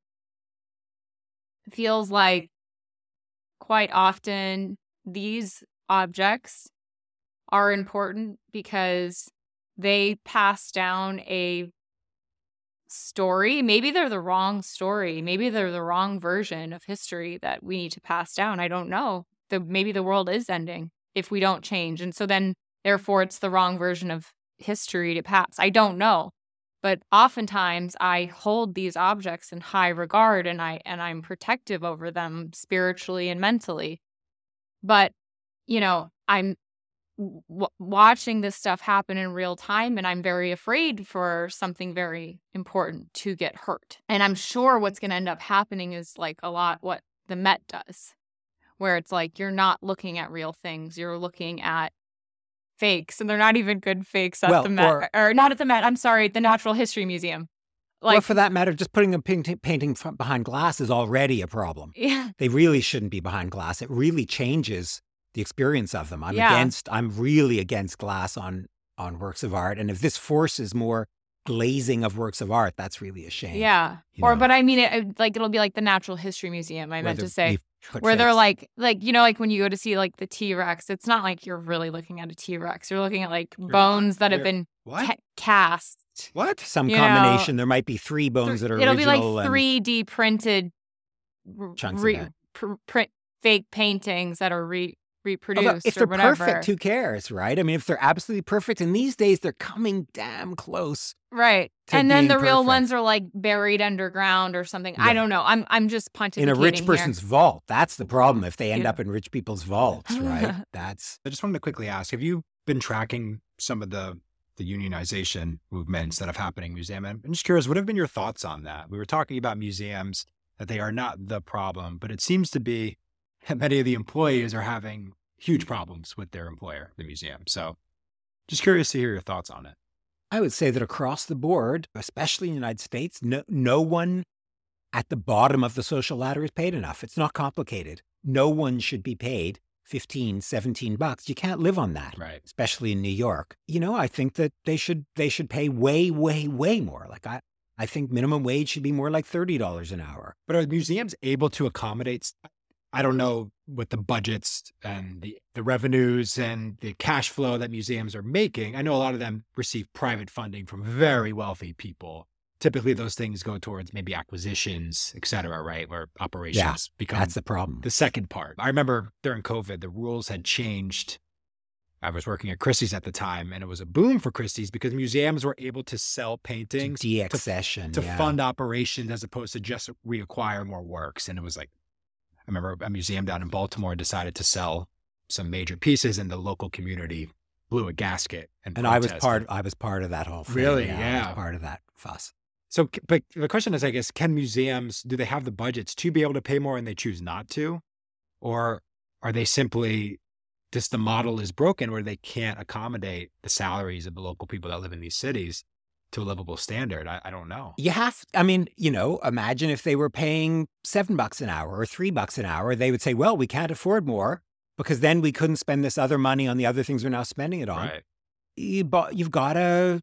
feels like quite often these objects are important because they pass down a story. Maybe they're the wrong story. Maybe they're the wrong version of history that we need to pass down. I don't know. The maybe the world is ending if we don't change. And so then therefore it's the wrong version of history to pass. I don't know. But oftentimes I hold these objects in high regard and I and I'm protective over them spiritually and mentally. But you know, I'm w- watching this stuff happen in real time and I'm very afraid for something very important to get hurt. And I'm sure what's going to end up happening is like a lot what the Met does, where it's like you're not looking at real things, you're looking at fakes, and they're not even good fakes at Well, the Met, or- or, not at the Met. I'm sorry, the Natural History Museum. Like, well, for that matter, just putting a painting, painting behind glass is already a problem. yeah, They really shouldn't be behind glass. It really changes the experience of them. I'm Yeah. against. I'm really against glass on on works of art. And if this forces more glazing of works of art, that's really a shame. yeah. Or, know. but I mean, it, like it'll be like the Natural History Museum. I meant to say. Where they're like like you know like when you go to see like the T-Rex it's not like you're really looking at a T-Rex you're looking at like bones that have been ca- cast What? some you know, combination. there might be three bones that are it'll be like original and- 3D printed Chunks of re- pr- print fake paintings that are re- Although, if or they're whatever perfect, who cares, right? I mean, if they're absolutely perfect, and these days they're coming damn close. right to and then the being real ones are like buried underground or something I don't know I'm I'm just pontificating in a rich here. person's vault. That's the problem. If they end Yeah. up in rich people's vaults, right? That's I just wanted to quickly ask: Have you been tracking some of the the unionization movements that have happening in museum? And I'm just curious, what have been your thoughts on that? We were talking about museums that they are not the problem, but it seems to be that many of the employees are having huge problems with their employer, the museum. So, just curious to hear your thoughts on it. I would say that across the board, especially in the United States, no, no one at the bottom of the social ladder is paid enough. It's not complicated. No one should be paid 15, 17 bucks. You can't live on that. Right. Especially in New York. You know, I think that they should they should pay way, way, way more. Like I I think minimum wage should be more like $30 an hour. But are museums able to accommodate? I don't know what the budgets and the, the revenues and the cash flow that museums are making. I know a lot of them receive private funding from very wealthy people. Typically, those things go towards maybe acquisitions, et cetera, right? Where operations become That's the problem. the second part. I remember during COVID, the rules had changed. I was working at Christie's at the time, and it was a boom for Christie's because museums were able to sell paintings De-accession. to yeah. fund operations as opposed to just reacquire more works. And it was like, I remember a museum down in Baltimore decided to sell some major pieces, and the local community blew a gasket. And, And I was part. I was part of that whole thing. Really? Yeah. was part of that fuss. So, but the question is, I guess, can museums do they have the budgets to be able to pay more, and they choose not to, or are they simply just the model is broken where they can't accommodate the salaries of the local people that live in these cities to a livable standard? I, I don't know. You have. I mean, you know, imagine if they were paying seven bucks an hour or three bucks an hour. They would say, "Well, we can't afford more because then we couldn't spend this other money on the other things we're now spending it on." Right. You, but you've got to.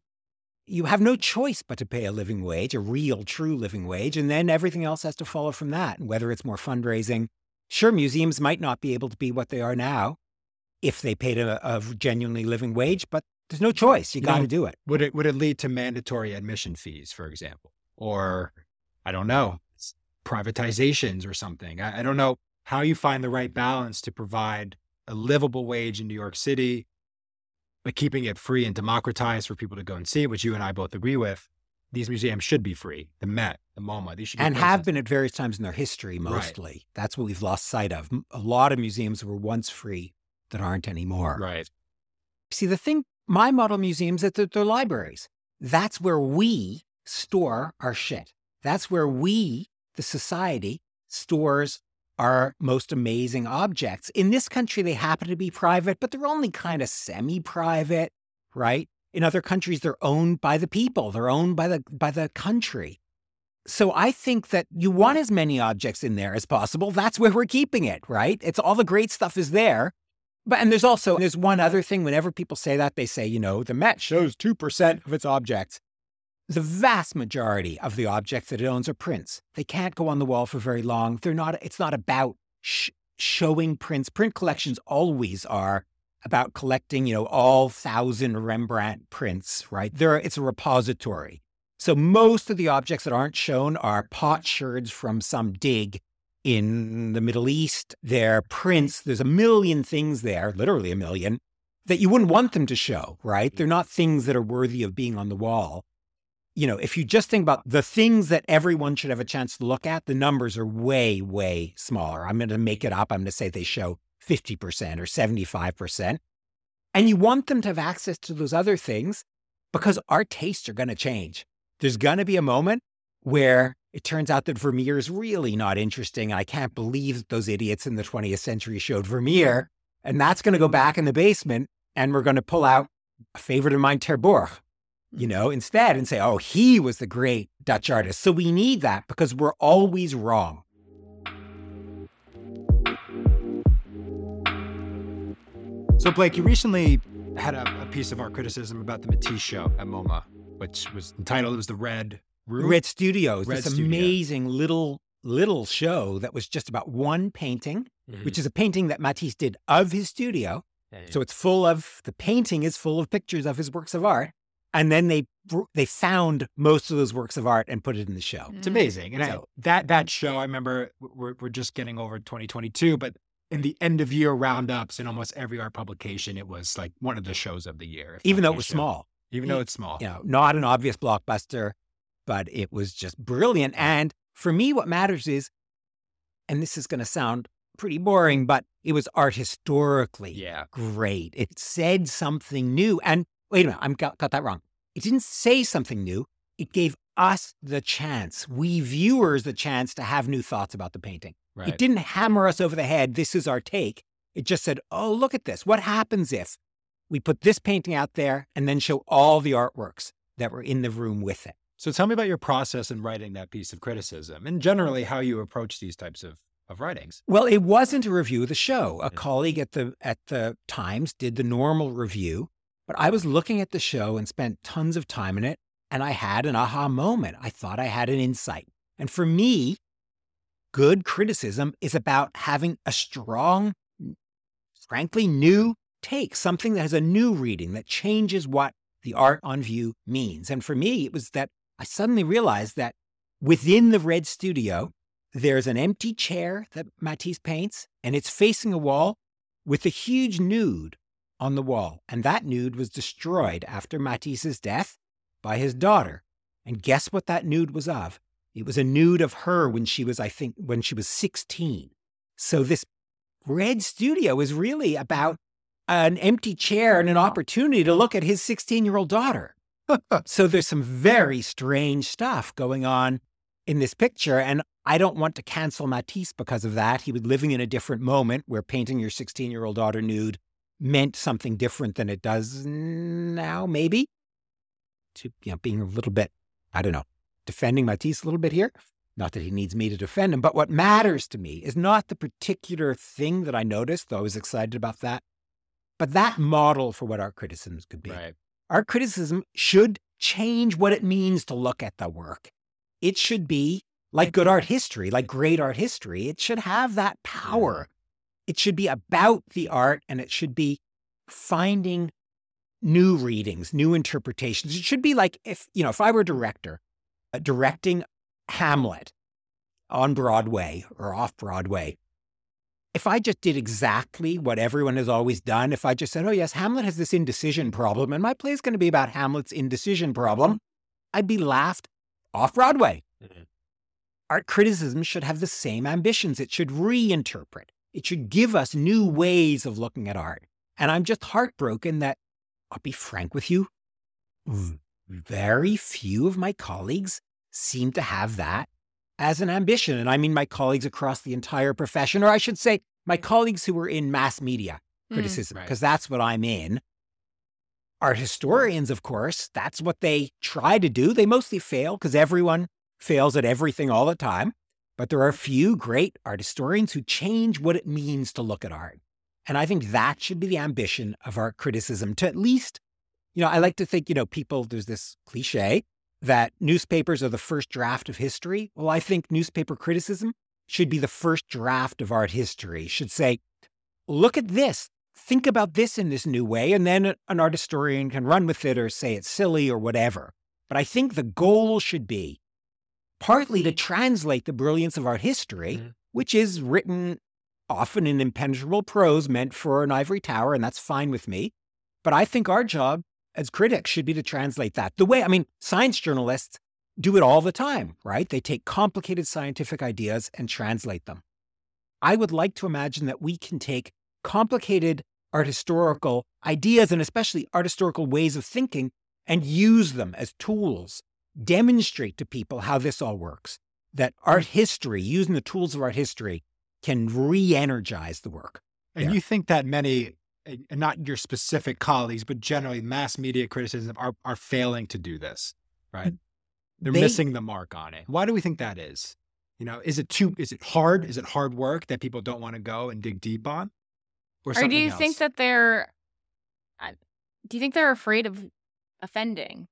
You have no choice but to pay a living wage, a real, true living wage, and then everything else has to follow from that. And whether it's more fundraising, sure, museums might not be able to be what they are now if they paid a, a genuinely living wage, but there's no choice. You got to do it. Would it would it lead to mandatory admission fees, for example, or I don't know, privatizations or something? I, I don't know how you find the right balance to provide a livable wage in New York City, but keeping it free and democratized for people to go and see, which you and I both agree with. These museums should be free. The Met, the MoMA, these should be and have been at various times in their history Right. mostly that's what we've lost sight of A lot of museums were once free that aren't anymore right. see the thing my model museums they're, they're libraries that's where we store our shit that's where we the society stores our most amazing objects in this country they happen to be private but they're only kind of semi-private right in other countries they're owned by the people they're owned by the by the country so I think that you want as many objects in there as possible. That's where we're keeping it, right? It's all the great stuff is there. But and there's also there's one other thing. Whenever people say that, they say, you know, the Met shows two percent of its objects. The vast majority of the objects that it owns are prints. They can't go on the wall for very long. They're not. It's not about sh- showing prints. Print collections always are about collecting, you know, all thousand Rembrandt prints. Right there, it's a repository. So most of the objects that aren't shown are potsherds from some dig in the Middle East. They're prints. There's a million things there, literally a million, that you wouldn't want them to show, right? Mm-hmm. They're not things that are worthy of being on the wall. You know, if you just think about the things that everyone should have a chance to look at, the numbers are way, way smaller. I'm going to make it up. I'm going to say they show 50% or 75%. And you want them to have access to those other things because our tastes are going to change. There's going to be a moment where it turns out that Vermeer is really not interesting. I can't believe that those idiots in the 20th century showed Vermeer. And that's going to go mm. back in the basement and we're going to pull out a favorite of mine, Terborch, you mm. know, instead and say, oh, he was the great Dutch artist. So we need that because we're always wrong. So, Blake, you recently had a, a piece of art criticism about the Matisse show at MoMA, which was entitled, it was the Red Room? Red Studios, Red this Studio. amazing little little show that was just about one painting, Mhm. which is a painting that Matisse did of his studio. So it's full of the painting is full of pictures of his works of art, and then they they found most of those works of art and put it in the show. It's amazing. And I, that that show, I remember we're, we're just getting over 2022, but in the end of year roundups in almost every art publication, it was like one of the shows of the year. Even though it was show. small, Even though it's small. you know, not an obvious blockbuster, but it was just brilliant. And for me, what matters is, and this is going to sound pretty boring, but it was art historically Yeah. great. It said something new. And wait a minute, I got, got that wrong. It didn't say something new. It gave us the chance, we viewers, the chance to have new thoughts about the painting. Right. It didn't hammer us over the head. This is our take. It just said, oh, look at this. What happens if we put this painting out there and then show all the artworks that were in the room with it? So tell me about your process in writing that piece of criticism and generally how you approach these types of, of writings. Well, it wasn't a review of the show. A colleague at the at the Times did the normal review, but I was looking at the show and spent tons of time in it, and I had an aha moment. I thought I had an insight. And for me, good criticism is about having a strong, frankly, new take, something that has a new reading that changes what the art on view means. And for me, it was that I suddenly realized that within the Red Studio, there's an empty chair that Matisse paints, and it's facing a wall with a huge nude on the wall. And that nude was destroyed after Matisse's death by his daughter. And guess what that nude was of? It was a nude of her when she was, I think, when she was 16. So this Red Studio is really about an empty chair and an opportunity to look at his 16 year old daughter. so there's some very strange stuff going on in this picture. And I don't want to cancel Matisse because of that. He was living in a different moment where painting your 16 year old daughter nude meant something different than it does now, maybe. To you know, being a little bit, I don't know, defending Matisse a little bit here. Not that he needs me to defend him, but what matters to me is not the particular thing that I noticed, though I was excited about that, but that model for what art criticisms could be. Right. Art criticism should change what it means to look at the work. It should be like good art history, like great art history. It should have that power. It should be about the art and it should be finding new readings, new interpretations. It should be like if, you know, if I were a director uh, directing Hamlet on Broadway or off Broadway, if I just did exactly what everyone has always done, if I just said, oh, yes, Hamlet has this indecision problem, and my play is going to be about Hamlet's indecision problem, I'd be laughed off Broadway. Mhm. Art criticism should have the same ambitions. It should reinterpret, it should give us new ways of looking at art. And I'm just heartbroken that, I'll be frank with you, very few of my colleagues seem to have that as an ambition. And I mean my colleagues across the entire profession, or I should say, my colleagues who are in mass media Mm. criticism, Right. because that's what I'm in. Art historians, of course, that's what they try to do. They mostly fail because everyone fails at everything all the time. But there are a few great art historians who change what it means to look at art. And I think that should be the ambition of art criticism to at least, you know, I like to think, you know, people, there's this cliche that newspapers are the first draft of history. Well, I think newspaper criticism should be the first draft of art history, should say, look at this, think about this in this new way. And then an art historian can run with it or say it's silly or whatever. But I think the goal should be partly to translate the brilliance of art history, mm-hmm. which is written often in impenetrable prose meant for an ivory tower, and that's fine with me. But I think our job as critics should be to translate that. The way, I mean, science journalists do it all the time, right? They take complicated scientific ideas and translate them. I would like to imagine that we can take complicated art historical ideas and especially art historical ways of thinking and use them as tools, demonstrate to people how this all works. That art mm. history, using the tools of art history, can re energize the work. And you think that many, not your specific colleagues, but generally mass media criticism are, are failing to do this, right? Mm. They're they, missing the mark on it. Why do we think that is? You know, is it too, is it hard? Is it hard work that people don't want to go and dig deep on? Or, or do you else? think that they're, do you think they're afraid of offending?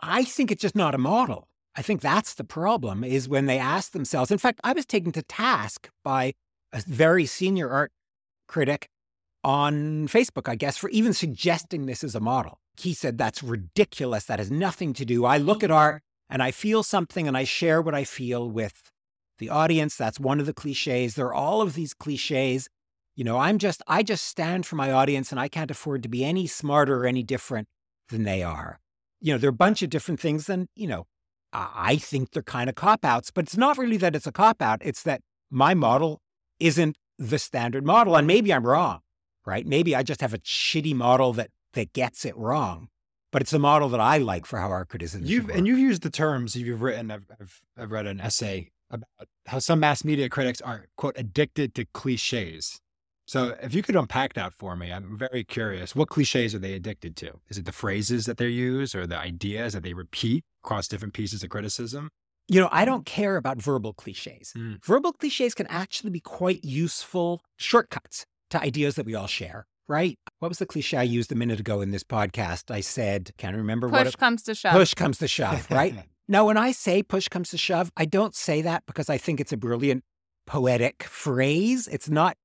I think it's just not a model. I think that's the problem is when they ask themselves. In fact, I was taken to task by a very senior art critic on Facebook, I guess, for even suggesting this as a model. He said, That's ridiculous. That has nothing to do. I look at art and I feel something and I share what I feel with the audience. That's one of the cliches. There are all of these cliches. You know, I'm just, I just stand for my audience and I can't afford to be any smarter or any different than they are. You know, there are a bunch of different things. And, you know, I think they're kind of cop outs, but it's not really that it's a cop out. It's that my model isn't the standard model. And maybe I'm wrong, right? Maybe I just have a shitty model that, that gets it wrong. But it's a model that I like for how our criticism. You've and you've used the terms you've written. I've, I've I've read an essay about how some mass media critics are quote addicted to cliches. So if you could unpack that for me, I'm very curious. What cliches are they addicted to? Is it the phrases that they use or the ideas that they repeat across different pieces of criticism? You know, I don't care about verbal cliches. Mm. Verbal cliches can actually be quite useful shortcuts to ideas that we all share, right? What was the cliche I used a minute ago in this podcast? I said, can't remember push what Push comes to shove. Push comes to shove, right? now, when I say push comes to shove, I don't say that because I think it's a brilliant poetic phrase. It's not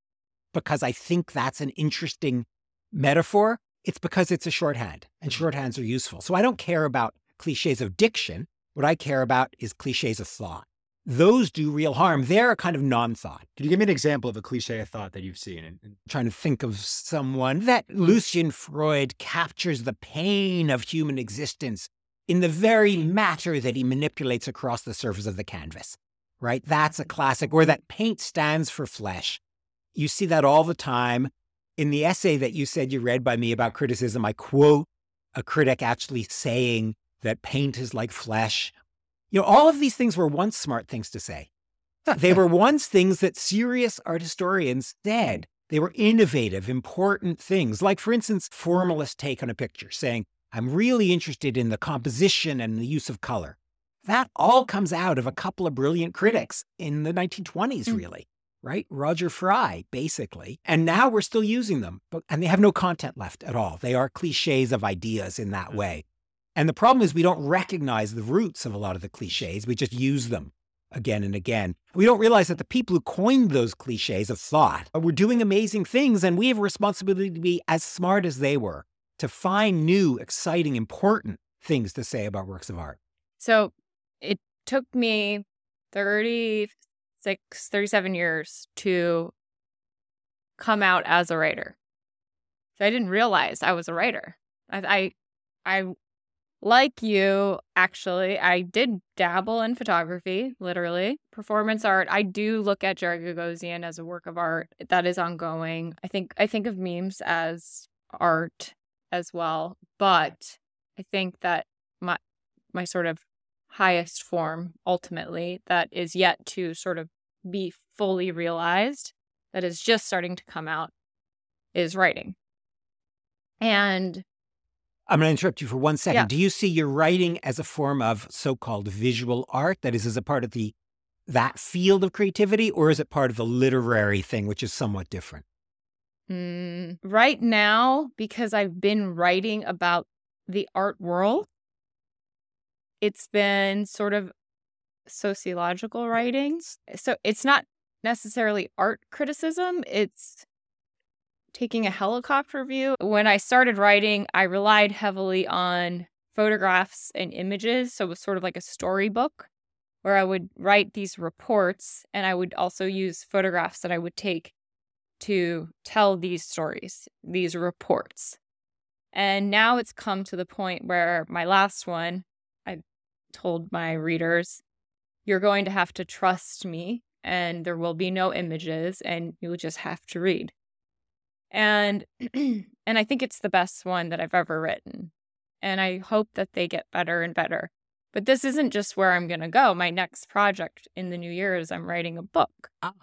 because I think that's an interesting metaphor. It's because it's a shorthand and mm-hmm. shorthands are useful. So I don't care about cliches of diction. What I care about is cliches of thought. Those do real harm. They're a kind of non thought. Could you give me an example of a cliche of thought that you've seen? I'm trying to think of someone that Lucian Freud captures the pain of human existence in the very matter that he manipulates across the surface of the canvas, right? That's a mm-hmm. classic where that paint stands for flesh you see that all the time. In the essay that you said you read by me about criticism, I quote a critic actually saying that paint is like flesh. You know, all of these things were once smart things to say. they were once things that serious art historians said. They were innovative, important things. Like, for instance, formalist take on a picture, saying, I'm really interested in the composition and the use of color. That all comes out of a couple of brilliant critics in the 1920s, mm. really right? Roger Fry, basically. And now we're still using them, but, and they have no content left at all. They are cliches of ideas in that way. And the problem is we don't recognize the roots of a lot of the cliches. We just use them again and again. We don't realize that the people who coined those cliches of thought were doing amazing things, and we have a responsibility to be as smart as they were to find new, exciting, important things to say about works of art. So it took me 30 36, 37 years to come out as a writer. So I didn't realize I was a writer. I, I, I like you, actually, I did dabble in photography, literally. Performance art. I do look at Jerry Gogosian as a work of art that is ongoing. I think I think of memes as art as well. But I think that my my sort of highest form ultimately that is yet to sort of be fully realized, that is just starting to come out, is writing. And I'm going to interrupt you for one second. Yeah. Do you see your writing as a form of so-called visual art? That is, as a part of the that field of creativity, or is it part of the literary thing, which is somewhat different? Mm, right now, because I've been writing about the art world, it's been sort of sociological writings. So it's not necessarily art criticism, it's taking a helicopter view. When I started writing, I relied heavily on photographs and images. So it was sort of like a storybook where I would write these reports and I would also use photographs that I would take to tell these stories, these reports. And now it's come to the point where my last one, I told my readers, you're going to have to trust me and there will be no images and you'll just have to read. And and I think it's the best one that I've ever written. And I hope that they get better and better. But this isn't just where I'm going to go. My next project in the new year is I'm writing a book. Ah,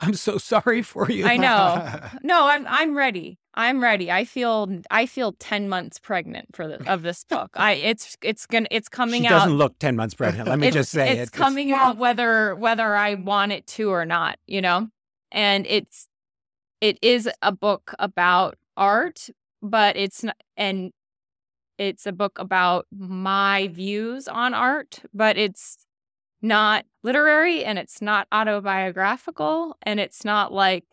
I'm so sorry for you. I know. no, I'm I'm ready. I'm ready. I feel I feel 10 months pregnant for the, of this book. I it's it's going to it's coming she out. doesn't look 10 months pregnant. Let me just say it's, it's coming it's... out whether whether I want it to or not, you know? And it's it is a book about art, but it's not and it's a book about my views on art, but it's not literary and it's not autobiographical and it's not like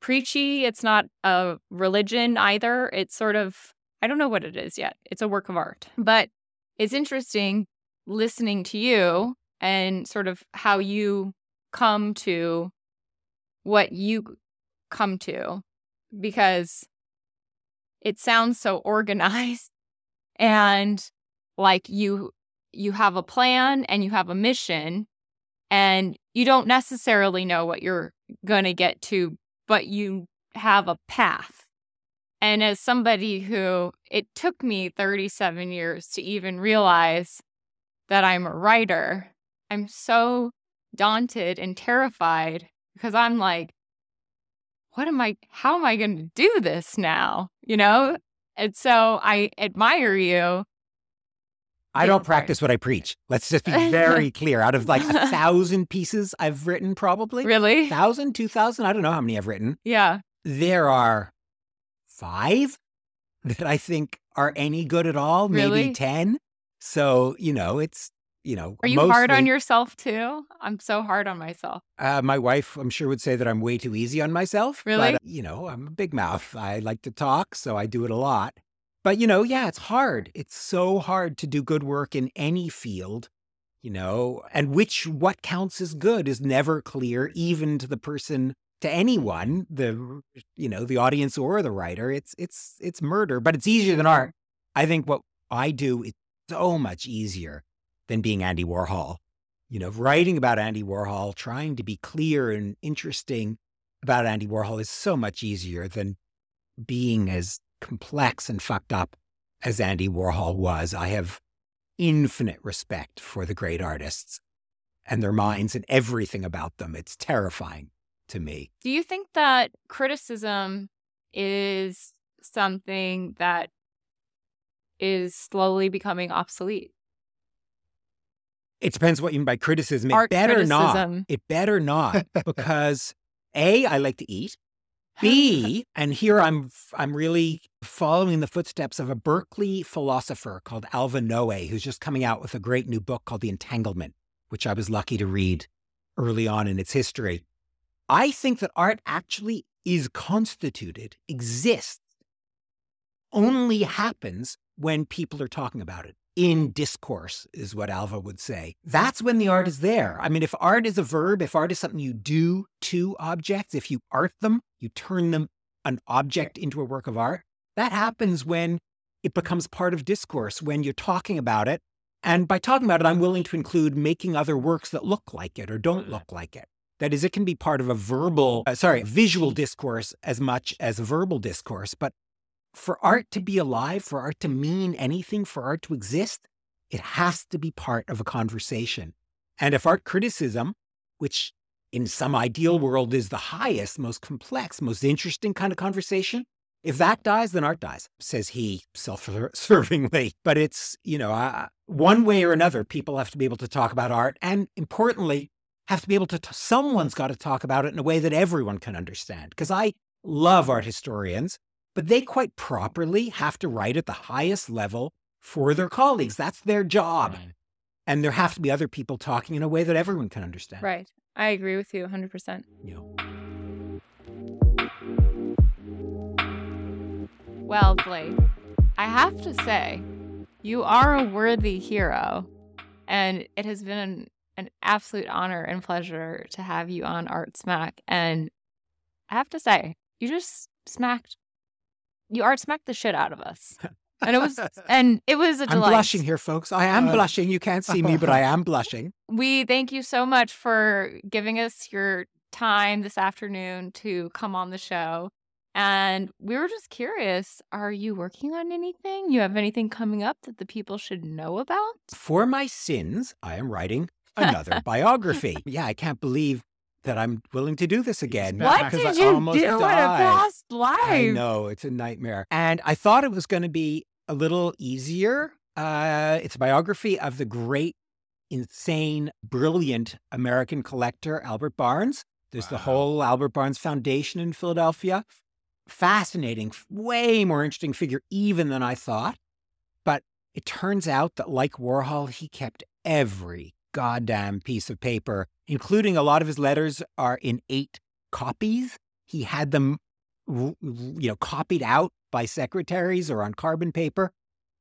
preachy. It's not a religion either. It's sort of, I don't know what it is yet. It's a work of art. But it's interesting listening to you and sort of how you come to what you come to because it sounds so organized and like you you have a plan and you have a mission and you don't necessarily know what you're going to get to but you have a path. And as somebody who it took me 37 years to even realize that I'm a writer I'm so daunted and terrified because I'm like what am I, how am I going to do this now? You know? And so I admire you. I don't practice what I preach. Let's just be very clear. Out of like a thousand pieces I've written, probably. Really? Thousand, two thousand? I don't know how many I've written. Yeah. There are five that I think are any good at all, really? maybe 10. So, you know, it's you know, are you mostly, hard on yourself too? I'm so hard on myself. Uh, my wife, I'm sure, would say that I'm way too easy on myself. Really? But, you know, I'm a big mouth. I like to talk, so I do it a lot. But, you know, yeah, it's hard. It's so hard to do good work in any field, you know, and which, what counts as good is never clear, even to the person, to anyone, the, you know, the audience or the writer. It's, it's, it's murder, but it's easier than art. I think what I do is so much easier than being Andy Warhol. You know, writing about Andy Warhol, trying to be clear and interesting about Andy Warhol is so much easier than being as complex and fucked up as Andy Warhol was. I have infinite respect for the great artists and their minds and everything about them. It's terrifying to me. Do you think that criticism is something that is slowly becoming obsolete? It depends what you mean by criticism. It Art better criticism. not. It better not because A, I like to eat. B, and here I'm I'm really following the footsteps of a Berkeley philosopher called Alva Noe, who's just coming out with a great new book called The Entanglement, which I was lucky to read early on in its history. I think that art actually is constituted, exists, only happens when people are talking about it in discourse, is what Alva would say. That's when the art is there. I mean, if art is a verb, if art is something you do to objects, if you art them, you turn them an object into a work of art, that happens when it becomes part of discourse, when you're talking about it. And by talking about it, I'm willing to include making other works that look like it or don't look like it. That is, it can be part of a verbal, uh, sorry, visual discourse as much as verbal discourse. But for art to be alive, for art to mean anything, for art to exist, it has to be part of a conversation. And if art criticism, which in some ideal world is the highest, most complex, most interesting kind of conversation, if that dies, then art dies, says he self servingly. But it's, you know, uh, one way or another, people have to be able to talk about art. And importantly, have to be able to, t- someone's got to talk about it in a way that everyone can understand. Because I love art historians, but they quite properly have to write at the highest level for their colleagues. That's their job. Right. And there have to be other people talking in a way that everyone can understand. Right. I agree with you 100%. You know. Well, Blake, I have to say, you are a worthy hero. And it has been an, an absolute honor and pleasure to have you on Art Smack. And I have to say, you just smacked, you art smacked the shit out of us. And it was, and it was a I'm delight. blushing here, folks. I am Uh, blushing. You can't see me, but I am blushing. We thank you so much for giving us your time this afternoon to come on the show. And we were just curious are you working on anything? You have anything coming up that the people should know about? For my sins, I am writing another biography. Yeah, I can't believe that I'm willing to do this again. What did I you almost do in a died. past life? I know it's a nightmare. And I thought it was going to be a little easier. Uh, it's a biography of the great, insane, brilliant American collector, Albert Barnes. There's the whole Albert Barnes Foundation in Philadelphia. Fascinating, way more interesting figure even than I thought. But it turns out that, like Warhol, he kept every goddamn piece of paper, including a lot of his letters are in eight copies. He had them you know, copied out by secretaries or on carbon paper.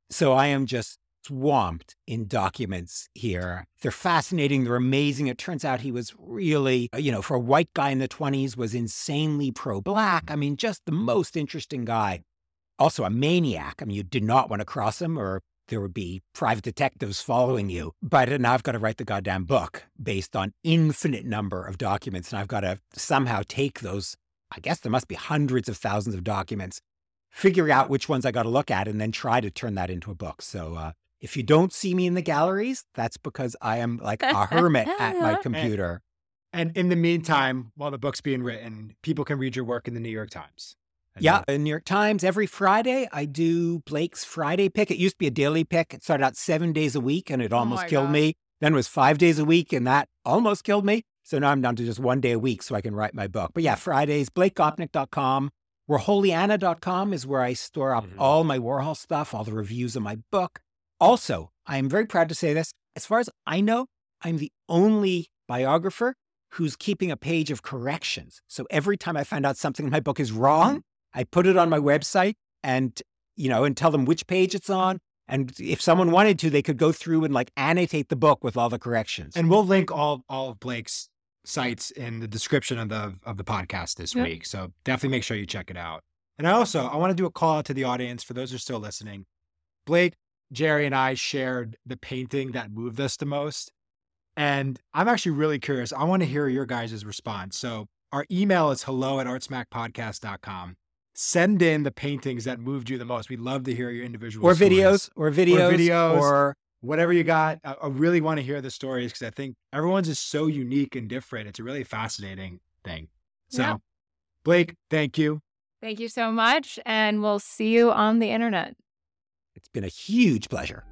So I am just swamped in documents here. They're fascinating. They're amazing. It turns out he was really, you know, for a white guy in the 20s, was insanely pro black. I mean, just the most interesting guy. Also a maniac. I mean, you did not want to cross him or there would be private detectives following you. But now I've got to write the goddamn book based on infinite number of documents. And I've got to somehow take those I guess there must be hundreds of thousands of documents, figure out which ones I got to look at, and then try to turn that into a book. So uh, if you don't see me in the galleries, that's because I am like a hermit at my computer. And in the meantime, while the book's being written, people can read your work in the New York Times. Yeah, in New York Times every Friday I do Blake's Friday pick. It used to be a daily pick. It started out seven days a week, and it almost my killed God. me. Then it was five days a week, and that almost killed me. So now I'm down to just one day a week so I can write my book. But yeah, Fridays, blakegopnik.com. Warholiana.com is where I store up Mhm. all my Warhol stuff, all the reviews of my book. Also, I am very proud to say this. As far as I know, I'm the only biographer who's keeping a page of corrections. So every time I find out something in my book is wrong, I put it on my website and, you know, and tell them which page it's on. And if someone wanted to, they could go through and like annotate the book with all the corrections. and we'll link all all of Blake's sites in the description of the of the podcast this Yep. week. So definitely make sure you check it out. And I also I want to do a call out to the audience for those who are still listening. Blake, Jerry, and I shared the painting that moved us the most. And I'm actually really curious. I want to hear your guys' response. So our email is hello at artsmackpodcast.com. Send in the paintings that moved you the most. We'd love to hear your individual or stories videos, or videos, videos. or whatever you got. I, I really want to hear the stories because I think everyone's is so unique and different. It's a really fascinating thing. So, Yeah. Blake, thank you. Thank you so much. And we'll see you on the internet. it's been a huge pleasure.